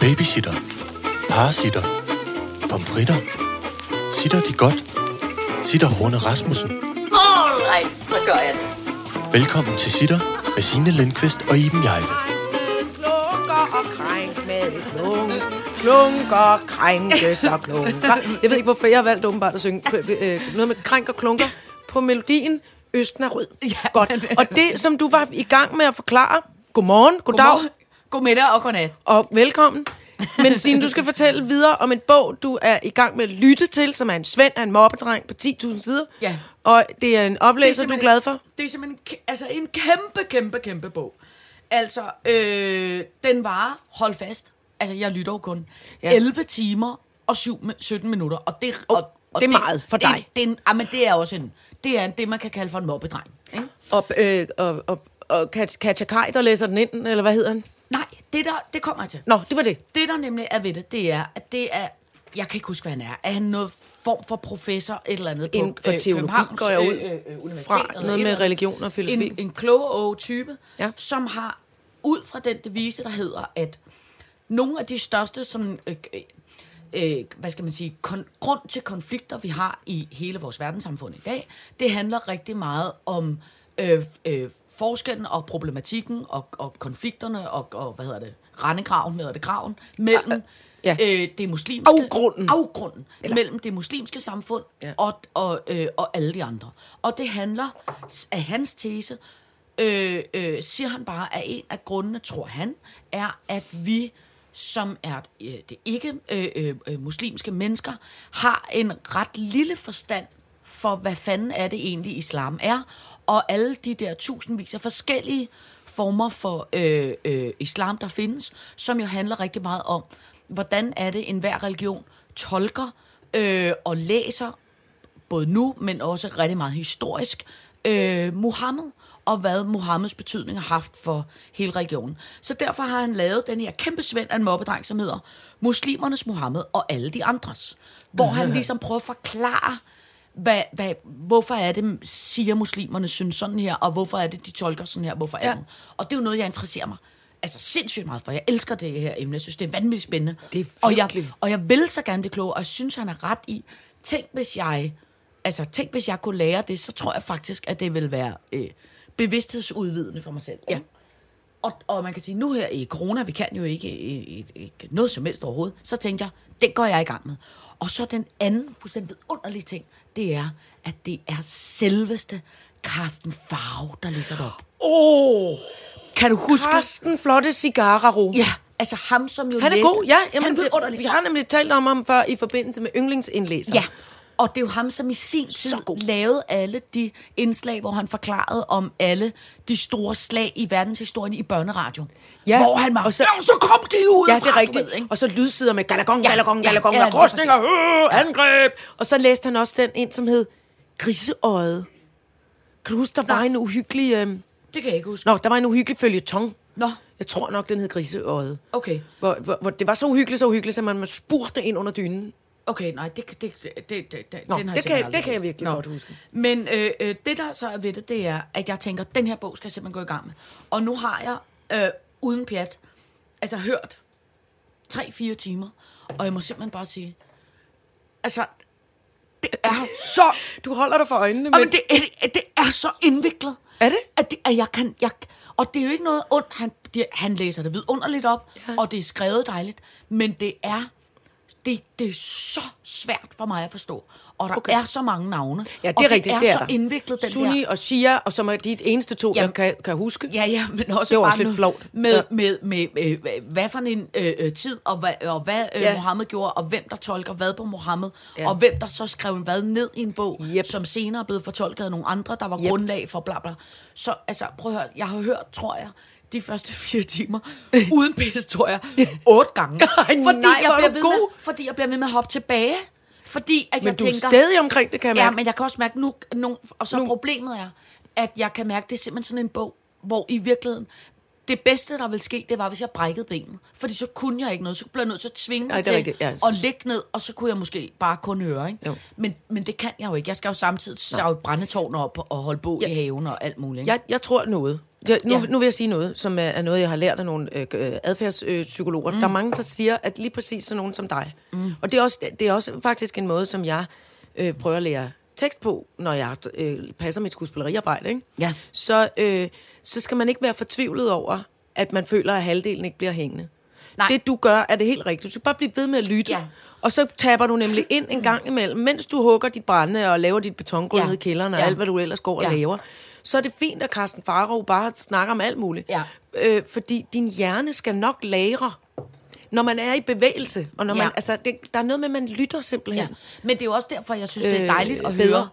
Babysitter. Parasitter. Pomfritter. Sitter de godt? Sitter Horne Rasmussen. Alright, så gør jeg det. Velkommen til Sitter med Signe Lindqvist og Iben Jejle. Klunker og krænk med klunk. Klunker, krænkes og klunker. Jeg ved ikke, hvorfor jeg har valgt åbenbart at synge øh, noget med krænk og klunker på melodien Østen er rød. Ja, Godt. Og det, som du var i gang med at forklare, godmorgen, goddag Godmorgen, god middag og godnat. og velkommen. Men Signe, du skal fortælle videre om en bog, du er i gang med at lytte til, som er en Svend af en mobbedreng på 10.000 sider. Ja. Og det er en oplæser, du er glad for. Det er simpelthen en, altså en kæmpe, kæmpe, kæmpe bog. Altså, øh, den varer, hold fast, altså jeg lytter jo kun Ja. ja. 11 timer og 7, 17 minutter. Og det, og, og det er meget for dig. Det, det, er en, ah, men det er også en, det er en, det, man kan kalde for en mobbedreng. Ikke? Og, øh, og, og, og Kat- Katja Kaj, der læser den ind, eller hvad hedder han? Nej, det der, det kommer jeg til. Nå, det var det. Det, der nemlig er ved det, det er, at det er... Jeg kan ikke huske, hvad han er. Er han noget form for professor et eller andet på for øh, teologi går jeg ud øh, øh, universitet fra eller noget et med eller religion og filosofi. En, en klog og type, Ja. ja. som har ud fra den devise, der hedder, at nogle af de største sådan, øh, øh, hvad skal man sige, kon- grund til konflikter, vi har i hele vores verdenssamfund i dag, det handler rigtig meget om øh, øh, forskellen og problematikken og, og konflikterne og, og, hvad hedder det, rendegraven, hedder det, graven, mellem Ja. øh, det muslimske... Afgrunden. Afgrunden. Mellem det muslimske samfund Ja. ja. og, og, øh, og alle de andre. Og det handler af hans tese, øh, øh, siger han bare, at en af grundene, tror han, er, at vi som er øh, det ikke øh, øh, øh, muslimske mennesker, har en ret lille forstand for, hvad fanden er det egentlig islam er, og alle de der tusindvis af forskellige former for øh, øh, islam, der findes, som jo handler rigtig meget om, hvordan er det, enhver religion tolker øh, og læser både nu, men også rigtig meget historisk, øh, Mohammed, og hvad Mohammeds betydning har haft for hele religionen. Så derfor har han lavet den her kæmpe svend af en mobbedreng, som hedder Muslimernes Mohammed og alle de andres. Hvor han ligesom prøver at forklare, hvad, hvad, hvorfor er det, siger muslimerne synes sådan her, og hvorfor er det, de tolker sådan her, hvorfor er Ja. det? Og det er jo noget, jeg interesserer mig altså sindssygt meget for. Jeg elsker det her emne. Jeg synes, det er vanvittigt spændende. Det er og, jeg, og jeg vil så gerne blive klog, og jeg synes, han er ret i. Tænk, hvis jeg, altså, tænk, hvis jeg kunne lære det, så tror jeg faktisk, at det vil være øh, bevidsthedsudvidende for mig selv. Ja. Og, og man kan sige, nu her i corona, vi kan jo ikke, ikke, ikke noget som helst overhovedet, så tænkte jeg, det går jeg i gang med. Og så den anden fuldstændig vidunderlige ting, det er, at det er selveste Carsten Farve, der læser det op. Åh, Kan du huske? Karsten Flotte Cigararo. Ja, altså ham, som jo Han er læste, god, ja. han er det- vidunderlig. vi har nemlig talt om ham før i forbindelse med yndlingsindlæser. Ja, og det er jo ham, som i sin tid lavede alle de indslag, hvor han forklarede om alle de store slag i verdenshistorien i børneradio. Ja, Hvor han var, og så- så, så kom de ud Ja, det er rigtigt. ved, ikke? og så lydsider med galagong, galagong, galagong, ja, ja, rustninger, øh, angreb. Og så læste han også den ind, som hed Griseøjet. Kan du huske, der var en uhyggelig... Øh... Det kan jeg ikke huske. Nå, der var en uhyggelig følgetong. Nå, Jeg tror nok, den hed Griseøjet. okay. Hvor, hvor, hvor, det var så uhyggeligt, så uhyggeligt, at man spurgte ind under dynen. Okay, nej, det, det, det, det, det, det Nå, den har det kan- det kan jeg virkelig Nå. godt huske. Men øh, øh, det, der så er ved det, det er, at jeg tænker, den her bog skal jeg simpelthen gå i gang med. Og nu har jeg, øh, uden pjat, altså hørt 3-4 timer, og jeg må simpelthen bare sige, altså, det er så... Du holder dig for øjnene, Men, men... det, er, det er så indviklet. Er det? At, det, at jeg kan... Jeg, og det er jo ikke noget ondt. Han, det, han læser det vidunderligt op, ja. og det er skrevet dejligt. Men det er... Det, det er så svært for mig at forstå. Og der Okay. er så mange navne. Ja, det og er rigtigt, det er det er så der. indviklet, den Sunni der... og Shia, og som er de eneste to, jeg Jamen. kan, kan huske. Ja, ja, men også Det var bare også lidt flovt. Med, Ja. med, med, med, med hvad for en øh, øh, tid, og hvad, og hvad øh, Ja. Mohammed gjorde, og hvem der tolker hvad på Mohammed, Ja. og hvem der så skrev hvad ned i en bog, Yep. som senere er blevet fortolket af nogle andre, der var yep. grundlag for bla bla. Så altså, prøv at høre, jeg har hørt, tror jeg, de første fire timer, uden pis, tror jeg, otte gange. Ej, fordi, nej, jeg er bliver ved god. med, fordi jeg bliver ved med at hoppe tilbage. Fordi at Men jeg du er tænker... stadig omkring det, kan jeg Ja, mærke. men jeg kan også mærke nu, nu og så nu. problemet er, at jeg kan mærke, det er simpelthen sådan en bog, hvor i virkeligheden, det bedste, der ville ske, det var, hvis jeg brækkede benet. Fordi så kunne jeg ikke noget. Så blev jeg nødt til at tvinge Ej, mig er til rigtigt, ja. at ligge ned, og så kunne jeg måske bare kun høre. Ikke? Jo. Men, men det kan jeg jo ikke. Jeg skal jo samtidig save brændetårn op og holde bål ja. i haven og alt muligt. Ikke? Jeg, jeg tror noget. Jeg, nu, Ja. nu vil jeg sige noget, som er, noget, jeg har lært af nogle øh, øh, adfærdspsykologer. Mm. Der er mange, der siger, at lige præcis sådan nogen som dig. Mm. Og det er, også, det er også faktisk en måde, som jeg øh, prøver at lære tekst på, når jeg øh, passer mit skuespilleriarbejde. Ikke? Ja. Så, øh, så skal man ikke være fortvivlet over, at man føler, at halvdelen ikke bliver hængende. Nej. Det, du gør, er det helt rigtigt. Du skal bare blive ved med at lytte. Ja. Og så taber du nemlig ind en gang imellem, mens du hugger dit brænde og laver dit betongulv Ja. ned i kælderen og Ja. alt, hvad du ellers går og Ja. laver. Så er det fint, at Carsten Farov bare snakker om alt muligt. Ja. Øh, fordi din hjerne skal nok lære, når man er i bevægelse. Og når man, Ja. altså, det, der er noget med, at man lytter simpelthen. Ja. Men det er jo også derfor, jeg synes, det er Øh, dejligt at bedre.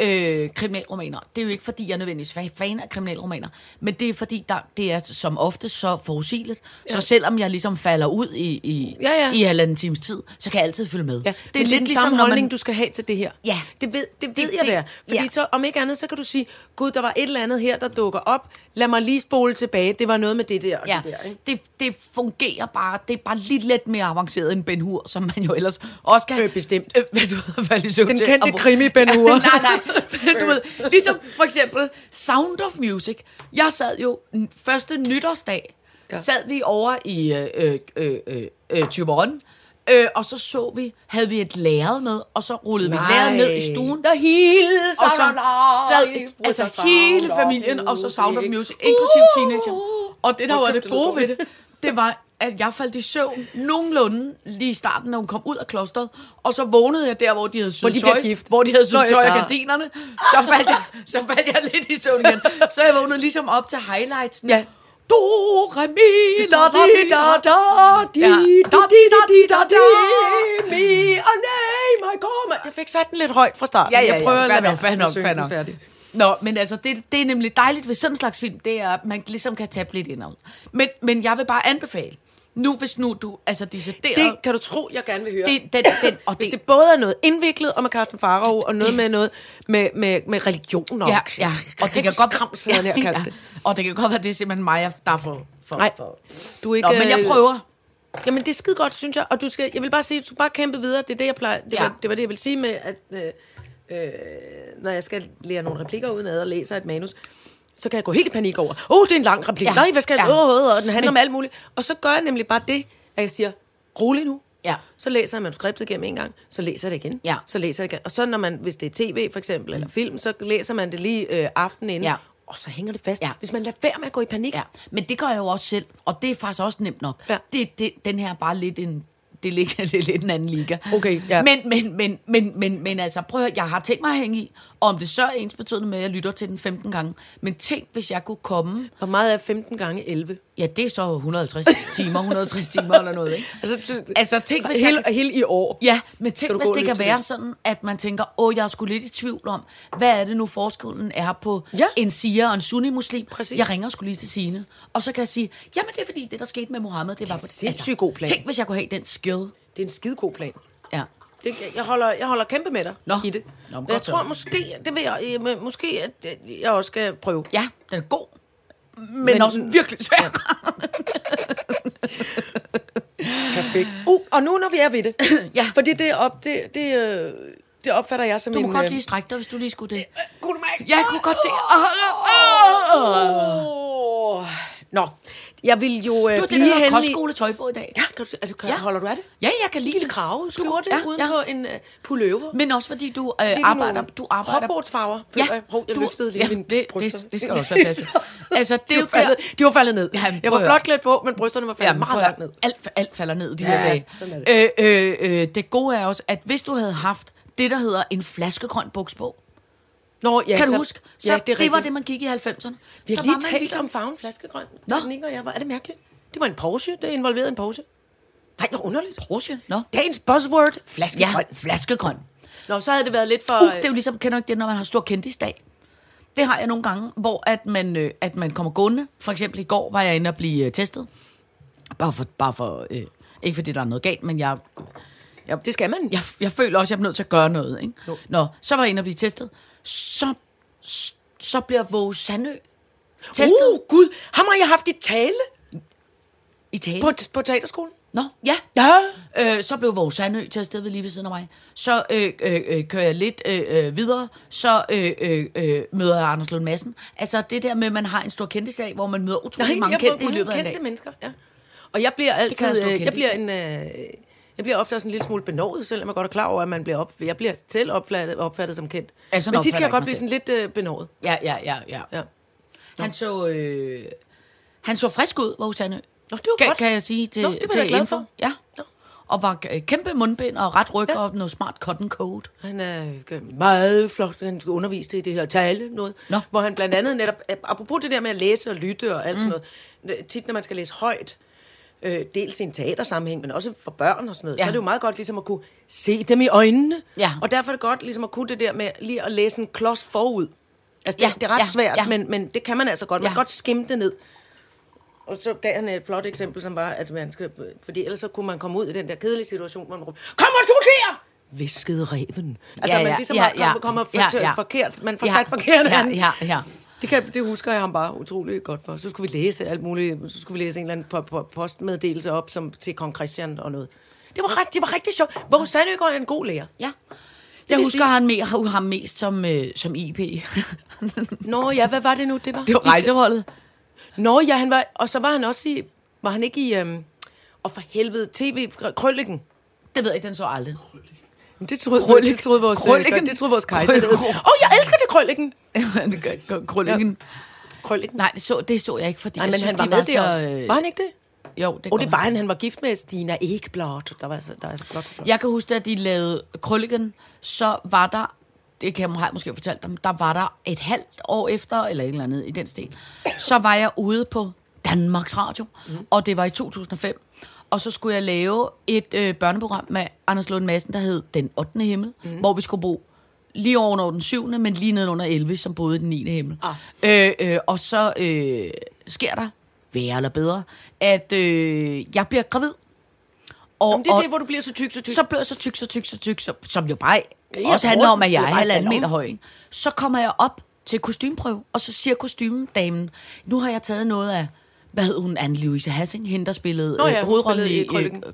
høre øh, kriminalromaner. Det er jo ikke, fordi jeg er nødvendigvis fa- fan af kriminalromaner, men det er, fordi der, det er som ofte så forudsigeligt. Ja. Så selvom jeg ligesom falder ud i, i, Ja, ja. i halvanden times tid, så kan jeg altid følge med. Ja, det er lidt den samme holdning, du skal have til det her. Ja. Det ved, det ved Det- jeg, det- det er. Fordi ja. så, om ikke andet, så kan du sige, gud, der var et eller andet her, der dukker op. Lad mig lige spole tilbage. Det var noget med det der og Ja, det der. Ikke? det, det fungerer bare, det er bare lidt lidt mere avanceret end Ben Hur, som man jo ellers også kan... Øh, bestemt. Øh, hvad du ved, hvad så Den til. kendte hvor- krimi Ben Hur. nej, nej, men du ved, ligesom for eksempel Sound of Music. Jeg sad jo første nytårsdag, ja. Sad vi over i øh, øh, øh, øh, øh, Tyberon, øh, og så så vi, havde vi et lærred med, og så rullede Nej. vi lærred ned i stuen, der hilser Og så sad altså hele familien, og så Sound of Music, inklusiv teenager. Og det, der var det gode ved det, det var, at jeg faldt i søvn nogenlunde lige i starten, når hun kom ud af klosteret, og så vågnede jeg der, hvor de havde syet tøj, gift. hvor de havde syet tøj af gardinerne, så faldt, jeg, så faldt jeg lidt i søvn igen. Så jeg vågnede ligesom op til highlights. Ja. Do, re, mi, da, di, da, da, di, Ja. da, di, da, di, da, di. Me a name, I call my- Jeg fik sat den lidt højt fra starten. Ja, ja, jeg prøver ja, at lade være fair med nok, at synge fair den nok. færdig. Nå, men altså, det, det er nemlig dejligt ved sådan en slags film, det er, at man ligesom kan tabe lidt ind og ud. Men, men jeg vil bare anbefale, nu hvis nu du, altså decideret... Det kan du tro, jeg gerne vil høre. det, den, den, og Hvis det, det både er noget indviklet og med Carsten Farov, og noget med noget med, med, med religion og, ja, ja, og det kan godt Krams, havde jeg nær kaldt det. Og det kan godt være, det er simpelthen mig, der er for... for, Nej, for. du er ikke... Nå, men jeg øh, prøver. Jamen, det er skide godt, synes jeg. Og du skal, jeg vil bare sige, du skal bare kæmpe videre. Det er det, jeg plejer. Det, Ja. ja. var, det var det, jeg vil sige med, at øh, øh, når jeg skal lære nogle replikker udenad og læser et manus, så kan jeg gå helt i panik over, åh, oh, det er en lang replik. Ja. Nej, hvad skal jeg? Ja. Oh, og den handler om alt muligt. Og så gør jeg nemlig bare det, at jeg siger, rolig nu. Ja. Så læser jeg manuskriptet igennem en gang, så læser jeg det igen. Ja. Så læser jeg igen. Og så når man, hvis det er tv for eksempel, eller film, så læser man det lige øh, aftenen inden. Ja. Og så hænger det fast. Ja. Hvis man lader være med at gå i panik. Ja, men det gør jeg jo også selv, og det er faktisk også nemt nok. Ja. Det, det, den her er bare lidt en det ligger det er lidt en anden liga. Okay, ja. Men, men, men, men, men, men altså, prøv at jeg har tænkt mig at hænge i, og om det så er ens betydende med, at jeg lytter til den 15 gange. Men tænk, hvis jeg kunne komme, Hvor meget er 15 gange 11? ja, det er så 150 timer, 160 timer eller noget, ikke? Altså, Altså, tænk, hvis jeg hele, kan- hele i år. Ja, men tænk, hvis det kan være det? sådan, at man tænker, åh, jeg er sgu lidt i tvivl om, hvad er det nu forskellen er på Ja. en Sia og en sunni-muslim. Præcis. Jeg ringer sgu lige til Signe, og så kan jeg sige, jamen det er fordi, det der skete med Mohammed, det var på sindssygt god plan. Tænk, hvis jeg kunne have den skill. Det er en skide god plan. Ja. Det, jeg, holder, jeg holder kæmpe med dig Nå. i det. Nå, men jeg godt så. tror måske, det vil jeg, øh, måske, at øh, jeg også skal prøve. ja, den er god, men, Men- også virkelig svær. Perfekt. Uh, og nu når vi er ved det. Ja. Fordi det, op, det, det, øh, det opfatter jeg som Du må en... godt lige strække dig, hvis du lige skulle det. Kunne du mærke? Ja, jeg kunne godt se. Åh. Nå, jeg vil jo øh, Du har det, blive der i... kostskoletøj på i dag. Ja, kan du, du, kan, Ja. holder du af det? Ja, jeg kan lide Lille det. krave. Det ja, uden ja. på en uh, pullover. Men også fordi du øh, i arbejder, du arbejder Hogwarts-farver, Ja, jeg. Hov, jeg du- løftede lige ja, mine det, det, det skal også være plads til. Altså, det De var, faldet, de var faldet ned. Ja, jeg prøv var flot klædt på, men brysterne var faldet Ja, meget prøv langt ned. Alt, alt falder ned de Ja, her dage. sådan Øh, øh, øh, det gode er også, at hvis du havde haft det, der hedder en flaskegrøn buksbog, Nå, ja, kan du så, huske? Så ja, det, det, det var det, man gik i 90'erne. Vi så har var lige man talt ligesom- om farven flaskegrøn. Nå. Nå. og jeg var, er det mærkeligt? Det var en Porsche, det involverede en Porsche. Nej, hvor underligt. Porsche, nå. Dagens buzzword, Ja, flaskegrøn. flaskegrøn. Nå, så havde det været lidt for... Uh, det er jo ligesom, kender du ikke det, når man har stor kendisdag? Det har jeg nogle gange, hvor at man, øh, at man kommer gående. For eksempel i går var jeg inde og blive øh, testet. Bare for, bare for øh, ikke fordi der er noget galt, men jeg, jeg, det skal man. jeg, jeg føler også, at jeg er nødt til at gøre noget. Ikke? Jo. Nå, så var jeg inde og blive testet. Så, så bliver Våge Sandø Testet. Uh, Gud, ham har jeg haft i tale I tale. på, på teaterskolen. Nå, ja. Ja. Øh, så blev vores Sandø testet ved lige ved siden af mig. Så øh, øh, øh, kører jeg lidt øh, øh, videre, så øh, øh, øh, møder jeg Anders Lund Madsen. Altså det der med, at man har en stor kendtisdag, hvor man møder utrolig mange kendte i løbet af en kendte dag. mennesker, ja. Og jeg bliver altid, jeg jeg, bliver en, øh, jeg bliver ofte også en lille smule benådet, selvom jeg godt er klar over, at man bliver op, jeg bliver selv opfattet, opfattet som kendt. Sådan Men tit kan jeg godt blive sådan lidt øh, benådet. Ja, ja, ja, ja. Ja. Han så, øh, han så frisk ud, vores Sandø. Nå, det var kan, godt. kan jeg sige til, Nå, det var til jeg glad info. for. Ja. Nå. Og var øh, kæmpe mundbind og ret ryg ja. og noget smart cotton coat. Han er øh, meget flot. Han underviste i det her tale noget. Nå. Hvor han blandt andet netop, apropos det der med at læse og lytte og alt mm. sådan noget. Tit når man skal læse højt, øh, dels i en teatersammenhæng, men også for børn og sådan noget, ja. Så er det jo meget godt ligesom at kunne se dem i øjnene. Ja. Og derfor er det godt ligesom at kunne det der med lige at læse en klods forud. Altså det, Ja, det er ret ja, svært, ja. men, men det kan man altså godt. Man Ja. kan godt skimme det ned. Og så gav han et flot eksempel, som var, at man skal... Fordi ellers så kunne man komme ud i den der kedelige situation, hvor man råber, Kommer du til Viskede reven. Altså, Ja, man ja, ligesom ja, ja, kommer, kommer Ja, ja, forkert. Man får Ja, sat forkert ja, ja, ja. Det, kan, det husker jeg ham bare utrolig godt for. Så skulle vi læse alt muligt. Så skulle vi læse en eller anden po- po- postmeddelelse op som, til kong Christian og noget. Det var, ret, det var rigtig sjovt. Hvor Sandøgaard er en god lærer. Ja. Jeg husker sige- han me, ham mest som, øh, som IP. Nå ja, hvad var det nu, det var? det var rejseholdet. Nå ja, han var, og så var han også i, var han ikke i, øhm, og for helvede, tv, Krøllikken. Det ved jeg ikke, den så aldrig. Men Det troede, Krøllik. det troede vores, Krøllikken. det troede vores kejser. Åh, oh, jeg elsker det, Krøllikken. Krøllingen. Krøllikken. Nej, det så, det så jeg ikke, fordi Nej, jeg men synes, han var de med var det så... også. øh, Var han ikke det? Jo, det, Og gør det var han. Han var gift med Stina Ekblad. Der var der er så flot. flot. Jeg kan huske, at de lavede Krøllingen, så var der, det kan jeg måske fortalt dem, der var der et halvt år efter, eller et eller andet i den stil, så var jeg ude på Danmarks Radio, mm. og det var i 2005. Og så skulle jeg lave et øh, børneprogram med Anders Lund Madsen, der hed Den 8. himmel, mm. hvor vi skulle bo lige over den 7., men lige ned under 11, som boede i den 9. himmel. Ah. Øh, øh, og så øh, sker der, værre eller bedre, at øh, jeg bliver gravid. Og, Jamen, det er og, det, hvor du bliver så tyk, så tyk. så blev jeg så tyk, så tyk, så tyk, så, som jo bare Ja, også handler om, at jeg er halvanden meter høj. ikke? Så kommer jeg op til kostymprøve, og så siger kostymedamen, nu har jeg taget noget af, hvad hed hun, Anne-Louise Hassing, hende der spillede Nå ja, øh, hovedrollen i i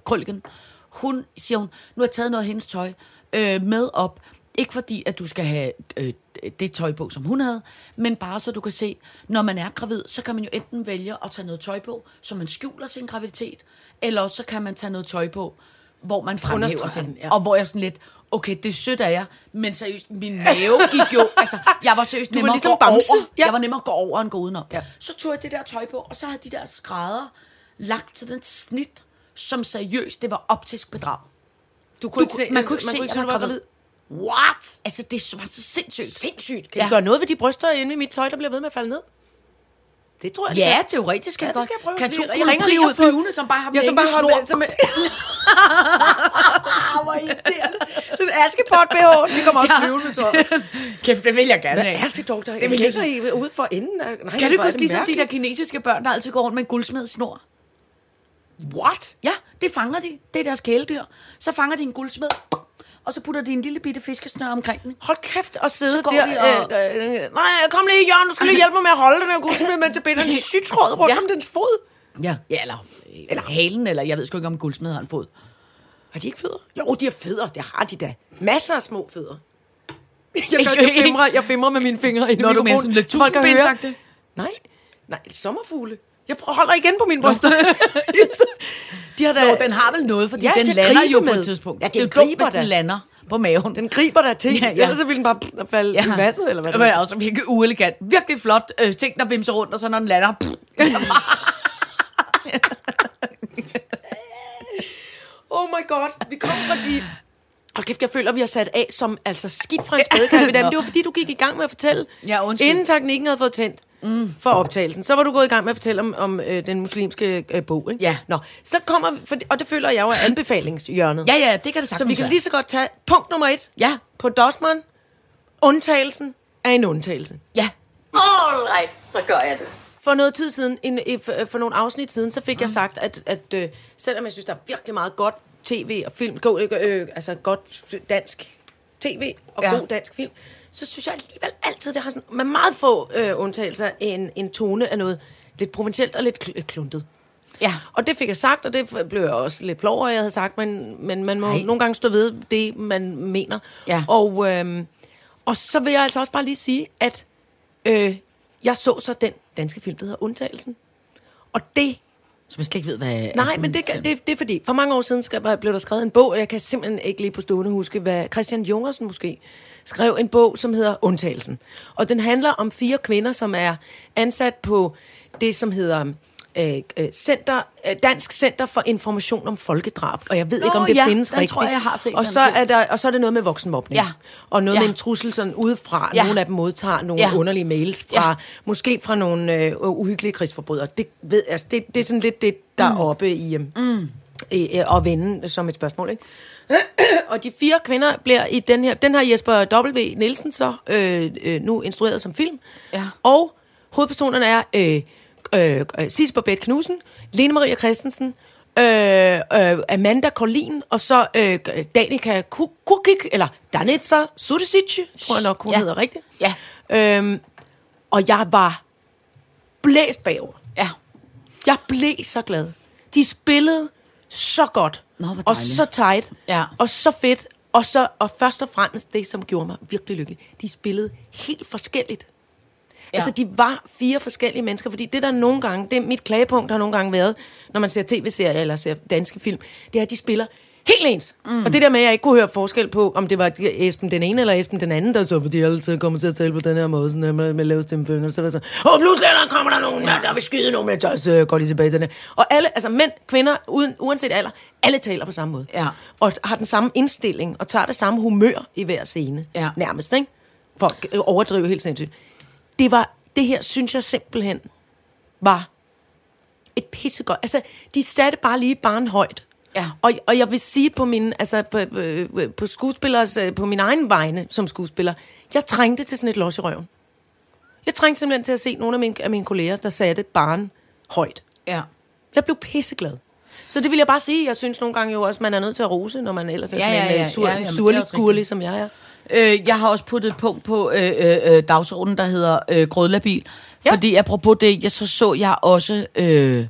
Krøllingen. øh. Hun siger hun, nu har jeg taget noget af hendes tøj øh, med op, ikke fordi, at du skal have øh, det tøj på, som hun havde, men bare så du kan se, når man er gravid, så kan man jo enten vælge at tage noget tøj på, så man skjuler sin graviditet, eller også så kan man tage noget tøj på, hvor man fremhæver sig. ja. Og hvor jeg sådan lidt, okay, det er sødt af jer, men seriøst, min mave gik jo, altså, jeg var seriøst Du var nemmere ligesom at gå Bamse. over. Ja. Jeg var nemmere at gå over end gå udenom. Ja. Så tog jeg det der tøj på, og så havde de der skrædder lagt til den snit, som seriøst, det var optisk bedrag. Du kunne Du, man kunne ikke se, at at du man var var gravid. What? Altså, det var så sindssygt. Sindssygt. Kan Ja. ja. gøre noget ved de bryster inde i mit tøj, der bliver ved med at falde ned? Det tror jeg, det Ja, teoretisk kan Ja, det skal jeg prøve. Kan to Jeg ringer lige ud flyvende, som bare har Ja, som bare snor. har som, Hvor irriterende. Sådan en askepot BH, det kommer også flyvende, tror jeg. Kæft, det vil jeg gerne Hvad er det dog, der det vil ligger I ude for enden? af- Nej, Kan du huske ligesom de der kinesiske børn, der altid går rundt med en guldsmedsnor? What? Ja, det fanger de. Det er deres kæledyr. Så fanger de en guldsmed, og så putter de en lille bitte fiskesnør omkring den. Hold kæft og sidde der. og- Øh, øh, nej, kom lige, Jørgen, du skal lige hjælpe mig med at holde den her guldsmed, mens jeg binder en sytråd rundt Ja. om dens fod. Ja, ja eller, eller halen, eller jeg ved sgu ikke, om guldsmed har en fod. Har de ikke fødder? Jo, de har fødder. Det har de da. Masser af små fødder. Jeg, gør, jeg, femrer, jeg femrer med mine fingre ind i Når du mener sådan lidt kan høre. tusindbensagtigt? Nej, nej, sommerfugle. Jeg holder igen på mine bryster. de har da, Jo, den har vel noget, fordi Ja, ja, den lander jo på med. et tidspunkt. Ja, det er den dumt, griber den lander på maven. den griber der til. Ja, Ja, ja. ja. Ellers så vil den bare falde ja. i vandet, eller hvad det er. også virkelig uelegant. Virkelig flot øh, ting, der vimser rundt, og så når den lander... Oh my god, vi kom fra de... Hold kæft, jeg føler, vi har sat af som altså skidt fra en spædekalv i dag. Men det var fordi, du gik i gang med at fortælle, Ja, undskyld. inden teknikken havde fået tændt mm. for optagelsen. Så var du gået i gang med at fortælle om, om øh, den muslimske øh, bog, ikke? Ja. Nå, så kommer, for, og det føler jeg jo er anbefalingshjørnet. ja, ja, det kan det sagtens så vi kan være. lige så godt tage punkt nummer et. Ja. På Dosman, undtagelsen er en undtagelse. Ja, All right, så gør jeg det. For noget tid siden, en, for, for nogle afsnit siden, så fik jeg sagt, at, at øh, selvom jeg synes, der er virkelig meget godt tv og film, go, øh, øh, altså godt dansk tv og Ja. ja. god dansk film, så synes jeg alligevel altid, det har sådan, med meget få øh, undtagelser, en, en tone af noget lidt provincielt og lidt kl- kluntet. Ja. Og det fik jeg sagt, og det blev jeg også lidt flov over, jeg havde sagt, men, men man må. Ej. nogle gange stå ved det, man mener. Ja. Og, øhm, og så vil jeg altså også bare lige sige, at øh, jeg så så den danske film, der hedder Undtagelsen. Og det Som jeg slet ikke ved, hvad Nej, men en det, det, det er fordi, for mange år siden skrev, blev der skrevet en bog, og jeg kan simpelthen ikke lige på stående huske, hvad Christian Jungersen måske skrev en bog, som hedder Undtagelsen. Og den handler om fire kvinder, som er ansat på det, som hedder øh, øh, Center, øh, Dansk Center for Information om Folkedrab. Og jeg ved Nå, ikke, om det ja, findes rigtigt. tror jeg, jeg har set og, så er der, og så er det noget med voksenmobning. Ja. Og noget Ja. med en trussel sådan udefra. Ja. Nogle af dem modtager nogle Ja. underlige mails fra, Ja. måske fra nogle øh, uhyggelige krigsforbrydere. Det, ved, altså, det, det er sådan lidt det, der er oppe i... Øh, mm. i, øh, at vende som et spørgsmål, ikke? og de fire kvinder bliver i den her... Den har Jesper W. Nielsen så øh, øh, nu instrueret som film. Ja. Og hovedpersonerne er øh, øh, øh, Sis Babette Knudsen, Lene Maria Christensen, øh, øh, Amanda Collin, og så øh, Danica Ku- Kukik, eller Danitza Sudicic, tror jeg nok, hun Ja. hedder rigtigt. Ja. Øhm, og jeg var blæst bagover. Ja. Jeg blev så glad. De spillede så godt. Nå, og så tight. Ja. Og så fedt. Og, så, og først og fremmest det, som gjorde mig virkelig lykkelig. De spillede helt forskelligt. Ja. Altså, de var fire forskellige mennesker, fordi det der nogle gange, det er mit klagepunkt har nogle gange været, når man ser tv-serier eller ser danske film, det er, at de spiller helt ens. Mm. Og det der med, at jeg ikke kunne høre forskel på, om det var Esben den ene eller Esben den anden, der så, fordi jeg altid kommer til at tale på den her måde, sådan, med, med lave stemmeføring, og så er der så, og pludselig der kommer der nogen, der, der vil skyde nogen, med så øh, går lige tilbage til det. Og alle, altså mænd, kvinder, uden, uanset alder, alle taler på samme måde. Ja. Og har den samme indstilling, og tager det samme humør i hver scene. Ja. Nærmest, ikke? For at overdrive helt sindssygt. Det var, det her synes jeg simpelthen var et pissegodt. Altså, de satte bare lige barn højt. Ja. Og, og jeg vil sige på min, altså på, på, på skuespillers, øh, på min egen vegne som skuespiller, jeg trængte til sådan et los i røven. Jeg trængte simpelthen til at se nogle af mine, af mine kolleger, der satte barn højt. Ja. Jeg blev pisseglad. Så det vil jeg bare sige. Jeg synes nogle gange jo også, man er nødt til at rose, når man ellers er Ja, sådan ja, en ja. øh, sur, Ja, er surlig gurlig, som jeg er. Øh, jeg har også puttet et punkt på øh, øh, øh, dagsordenen, der hedder øh, grødlabil. Ja. Fordi apropos det, jeg så så jeg også øh,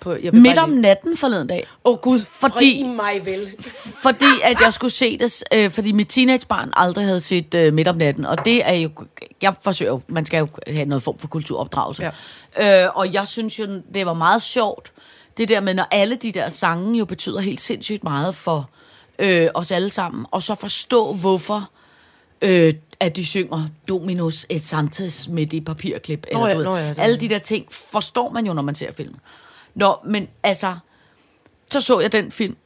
På, jeg midt om natten forleden dag. Åh oh, gud, Fordi- mig vel. Fordi at jeg skulle se det, øh, fordi mit teenagebarn aldrig havde set øh, midt om natten. Og det er jo, jeg forsøger jo, man skal jo have noget form for kulturopdragelse. Ja. Øh, og jeg synes jo, det var meget sjovt, det der med, når alle de der sange jo betyder helt sindssygt meget for øh, os alle sammen. Og så forstå, hvorfor øh, at de synger Dominus et Santos med det papirklip. Eller, ja, du nå ja, det alle de der ting forstår man jo, når man ser filmen. Nå, men altså, så så jeg den film,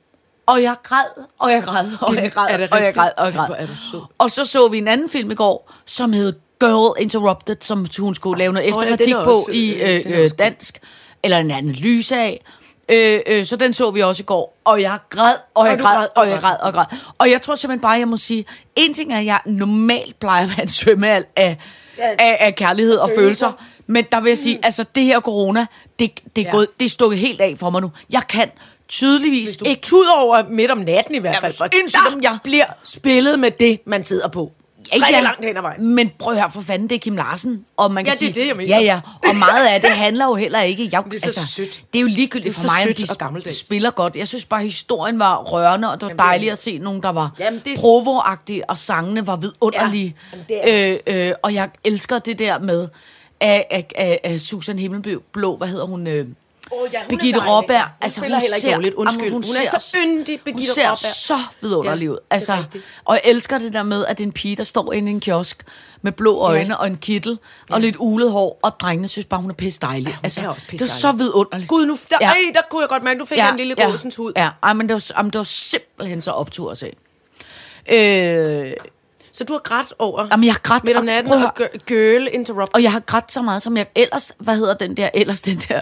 og jeg græd, og jeg græd, og Det- jeg græd, det og jeg græd, og jeg græd. er du sød. Og så så vi en anden film i går, som hed Girl Interrupted, som hun skulle lave noget Nå ja, efterkritik er på også, i øh, øh, dansk, eller en analyse af. Øh, øh, så den så vi også i går, og jeg græd, og jeg du græd, græd, og og jeg græd. og græd. Og jeg tror simpelthen bare, jeg må sige, en ting er, at jeg normalt plejer at være en svømmeal af, af, af kærlighed og følelser. Men der vil jeg sige, altså det her corona, det, det, er Ja. gået, det er stukket helt af for mig nu. Jeg kan tydeligvis du ikke tud over midt om natten i hvert Ja, fald, for sindssygt, om jeg- der bliver spillet med det, man sidder på. Rigtig langt hen ad vejen. Men prøv at høre, for fanden, det er Kim Larsen. Og man kan Ja, det sige, er det, jeg mener. Ja, ja. Og meget af det handler jo heller ikke... Jeg, Det er så sødt. Det er jo ligegyldigt Det er for mig, sødt de gammeldags. spiller godt. Jeg synes bare, historien var rørende, og det var Jamen, det er dejligt det. at se nogen, der var Jamen, det er- provoagtige, og sangene var vidunderlige. Ja, jamen, det øh, øh, og jeg elsker det der med, af, af, af, af Susan Himmelblå, hvad hedder hun... Øh, Åh, ja, hun er Birgitte. Råberg, Hun altså hun ikke ser, dårligt. Undskyld. Jamen, Hun er så yndig, Birgitte Hun ser Råberg. så vidunderlig Ja, ud. det er Altså, og jeg elsker det der med, at det er en pige, der står inde i en kiosk med blå øjne Ja. og en kittel og lidt ulet hår, og drengene synes bare, hun er pisse dejlig. Ja, hun altså, er også det var pissedejlig. så vidunderligt. Gud, nu, der, Ja. ja. ej, der kunne jeg godt mærke, du fik ja, en lille gåsens hud. Ja, ej, men det var, jamen, det var simpelthen så optur at se. Øh, Så du har grædt over Jamen, jeg har grædt, midt om og natten og gir- girl interrupt. og jeg har grædt så meget, som jeg ellers... Hvad hedder den der, ellers den der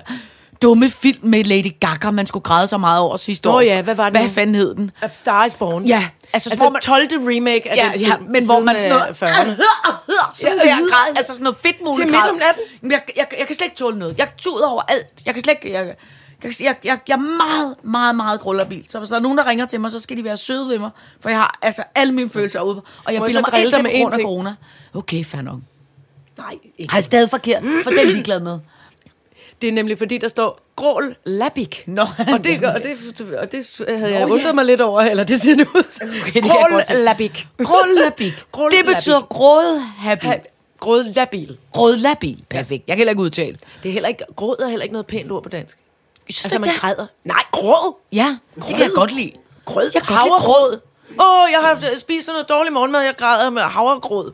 dumme film med Lady Gaga, man skulle græde så meget over sidste Nå år? ja, hvad var det Hvad fanden hed den? A Star is Born. Ja, altså, altså hvor man- 12. remake af Ja, den ja, men hvor man sådan øh, noget... 40'erne. sådan Ja, der græd, altså sådan noget fedt muligt Til midt om natten? Jeg, jeg, jeg kan slet ikke tåle noget. Jeg tuder over alt. Jeg kan slet ikke... Jeg, Jeg, jeg, jeg, jeg er meget, meget, meget grullerbil. Så hvis der er nogen, der ringer til mig, så skal de være søde ved mig. For jeg har altså alle mine følelser ude. Og jeg bilder mig dig med én grund af corona. Okay, fair nok. Nej, ikke. Har jeg stadig forkert? For det er ligeglad med. Det er nemlig fordi, der står grål labik. Nå. og, det, og, det, og det havde jeg undret mig lidt over, eller det ser det ud. Okay, grål labik. Grådlabik. Gråd det betyder grådhabil. Gråd labil. Grådlabil. Perfekt. Jeg kan heller ikke udtale. Det er heller ikke, gråd er heller ikke noget pænt ord på dansk. Synes Altså, man græder. Nej, gråd. Ja, det kan jeg godt lide. Grød. Jeg kan godt lide. Åh, oh, jeg har spist sådan noget dårlig morgenmad, jeg græder med havregrød.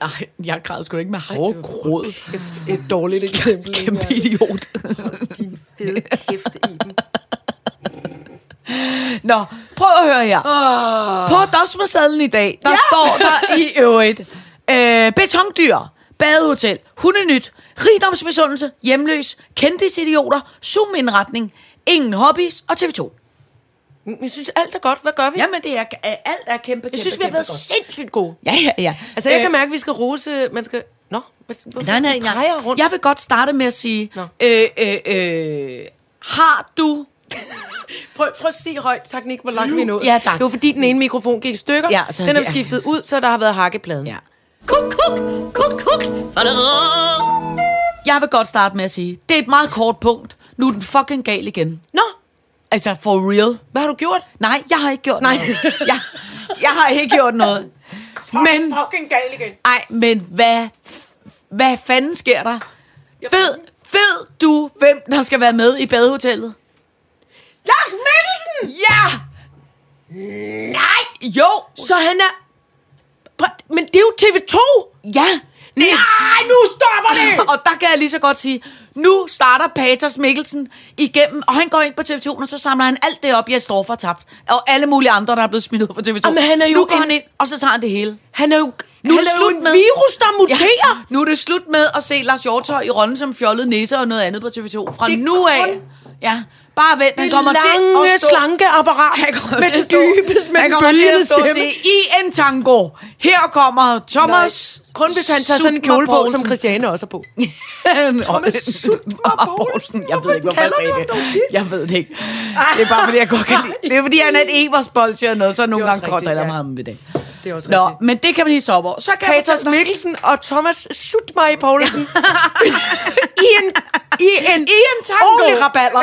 Ej, jeg græder sgu ikke med havregrød. Kæft, et dårligt eksempel. Kæmpe idiot. Din fede kæft i dem. Nå, prøv at høre her. På dosmersadlen i dag, der ja. står der i øvrigt øh, betondyr, badehotel, hundenyt, rigdomsmisundelse, hjemløs, kendisidioter, zoom-indretning, ingen hobbies og TV2. Jeg synes, alt er godt. Hvad gør vi? Jamen, det er, alt er kæmpe, kæmpe, jeg synes, vi har været godt. sindssygt gode. Ja, ja, ja. Altså, jeg kan mærke, at vi skal rose... Man skal... Nå, hvad, Nej, nej, nej. rundt. Jeg vil godt starte med at sige, Nå. øh, øh, øh, har du... Prøv, prøv at sige højt, tak Nick, hvor langt vi nået. Ja, tak. Det var fordi, den ene mikrofon gik i stykker. Ja, så den er er- skiftet ud, så der har været hakkepladen. Ja. Kuk, kuk, kuk, kuk. Jeg vil godt starte med at sige, det er et meget kort punkt. Nu er den fucking gal igen. Nå, Altså, for real. hvad har du gjort? Nej, jeg har ikke gjort Nej. noget. Jeg, jeg har ikke gjort noget. Men, fucking gal igen. ej, men hvad, hvad fanden sker der? Ved, ved du, hvem der skal være med i badehotellet? Lars Mikkelsen! Ja! Nej! Jo! Så han er... Men det er jo TV2! Ja! Nej, nu stopper det! og der kan jeg lige så godt sige, nu starter Paters Mikkelsen igennem, og han går ind på TV2, og så samler han alt det op, jeg står for tabt. Og alle mulige andre, der er blevet smidt ud fra TV2. Jamen, han er jo nu går en- han ind, og så tager han det hele. Han er jo, Nu er det slut en med- virus, der muterer. Ja, nu er det slut med at se Lars Hjortøj i rollen som fjollet nisse og noget andet på TV2. Fra Det nu af. kun- Ja, bare vent, han Det kommer til lange, at stå... slanke apparat. Han kommer med til stå, dybest, med han kommer til at stå og stemme. sige, i en tango. Her kommer Thomas... Nej, kun hvis han tager sådan en kjole på, som. Christiane også er på. Thomas Sutmer. Jeg ved ikke, hvorfor jeg sagde det. Jeg ved det ikke. Det er bare, fordi jeg godt kan lide. Det er, fordi han er et Eversbolsje og noget, så nogle er gange godt der ja. meget med det. Det er også Nå, rigtigt. men det kan man hisse op over. Så kan jeg dig- Mikkelsen og Thomas Sutmej Poulsen i en, i en, I en tango. ordentlig raballer.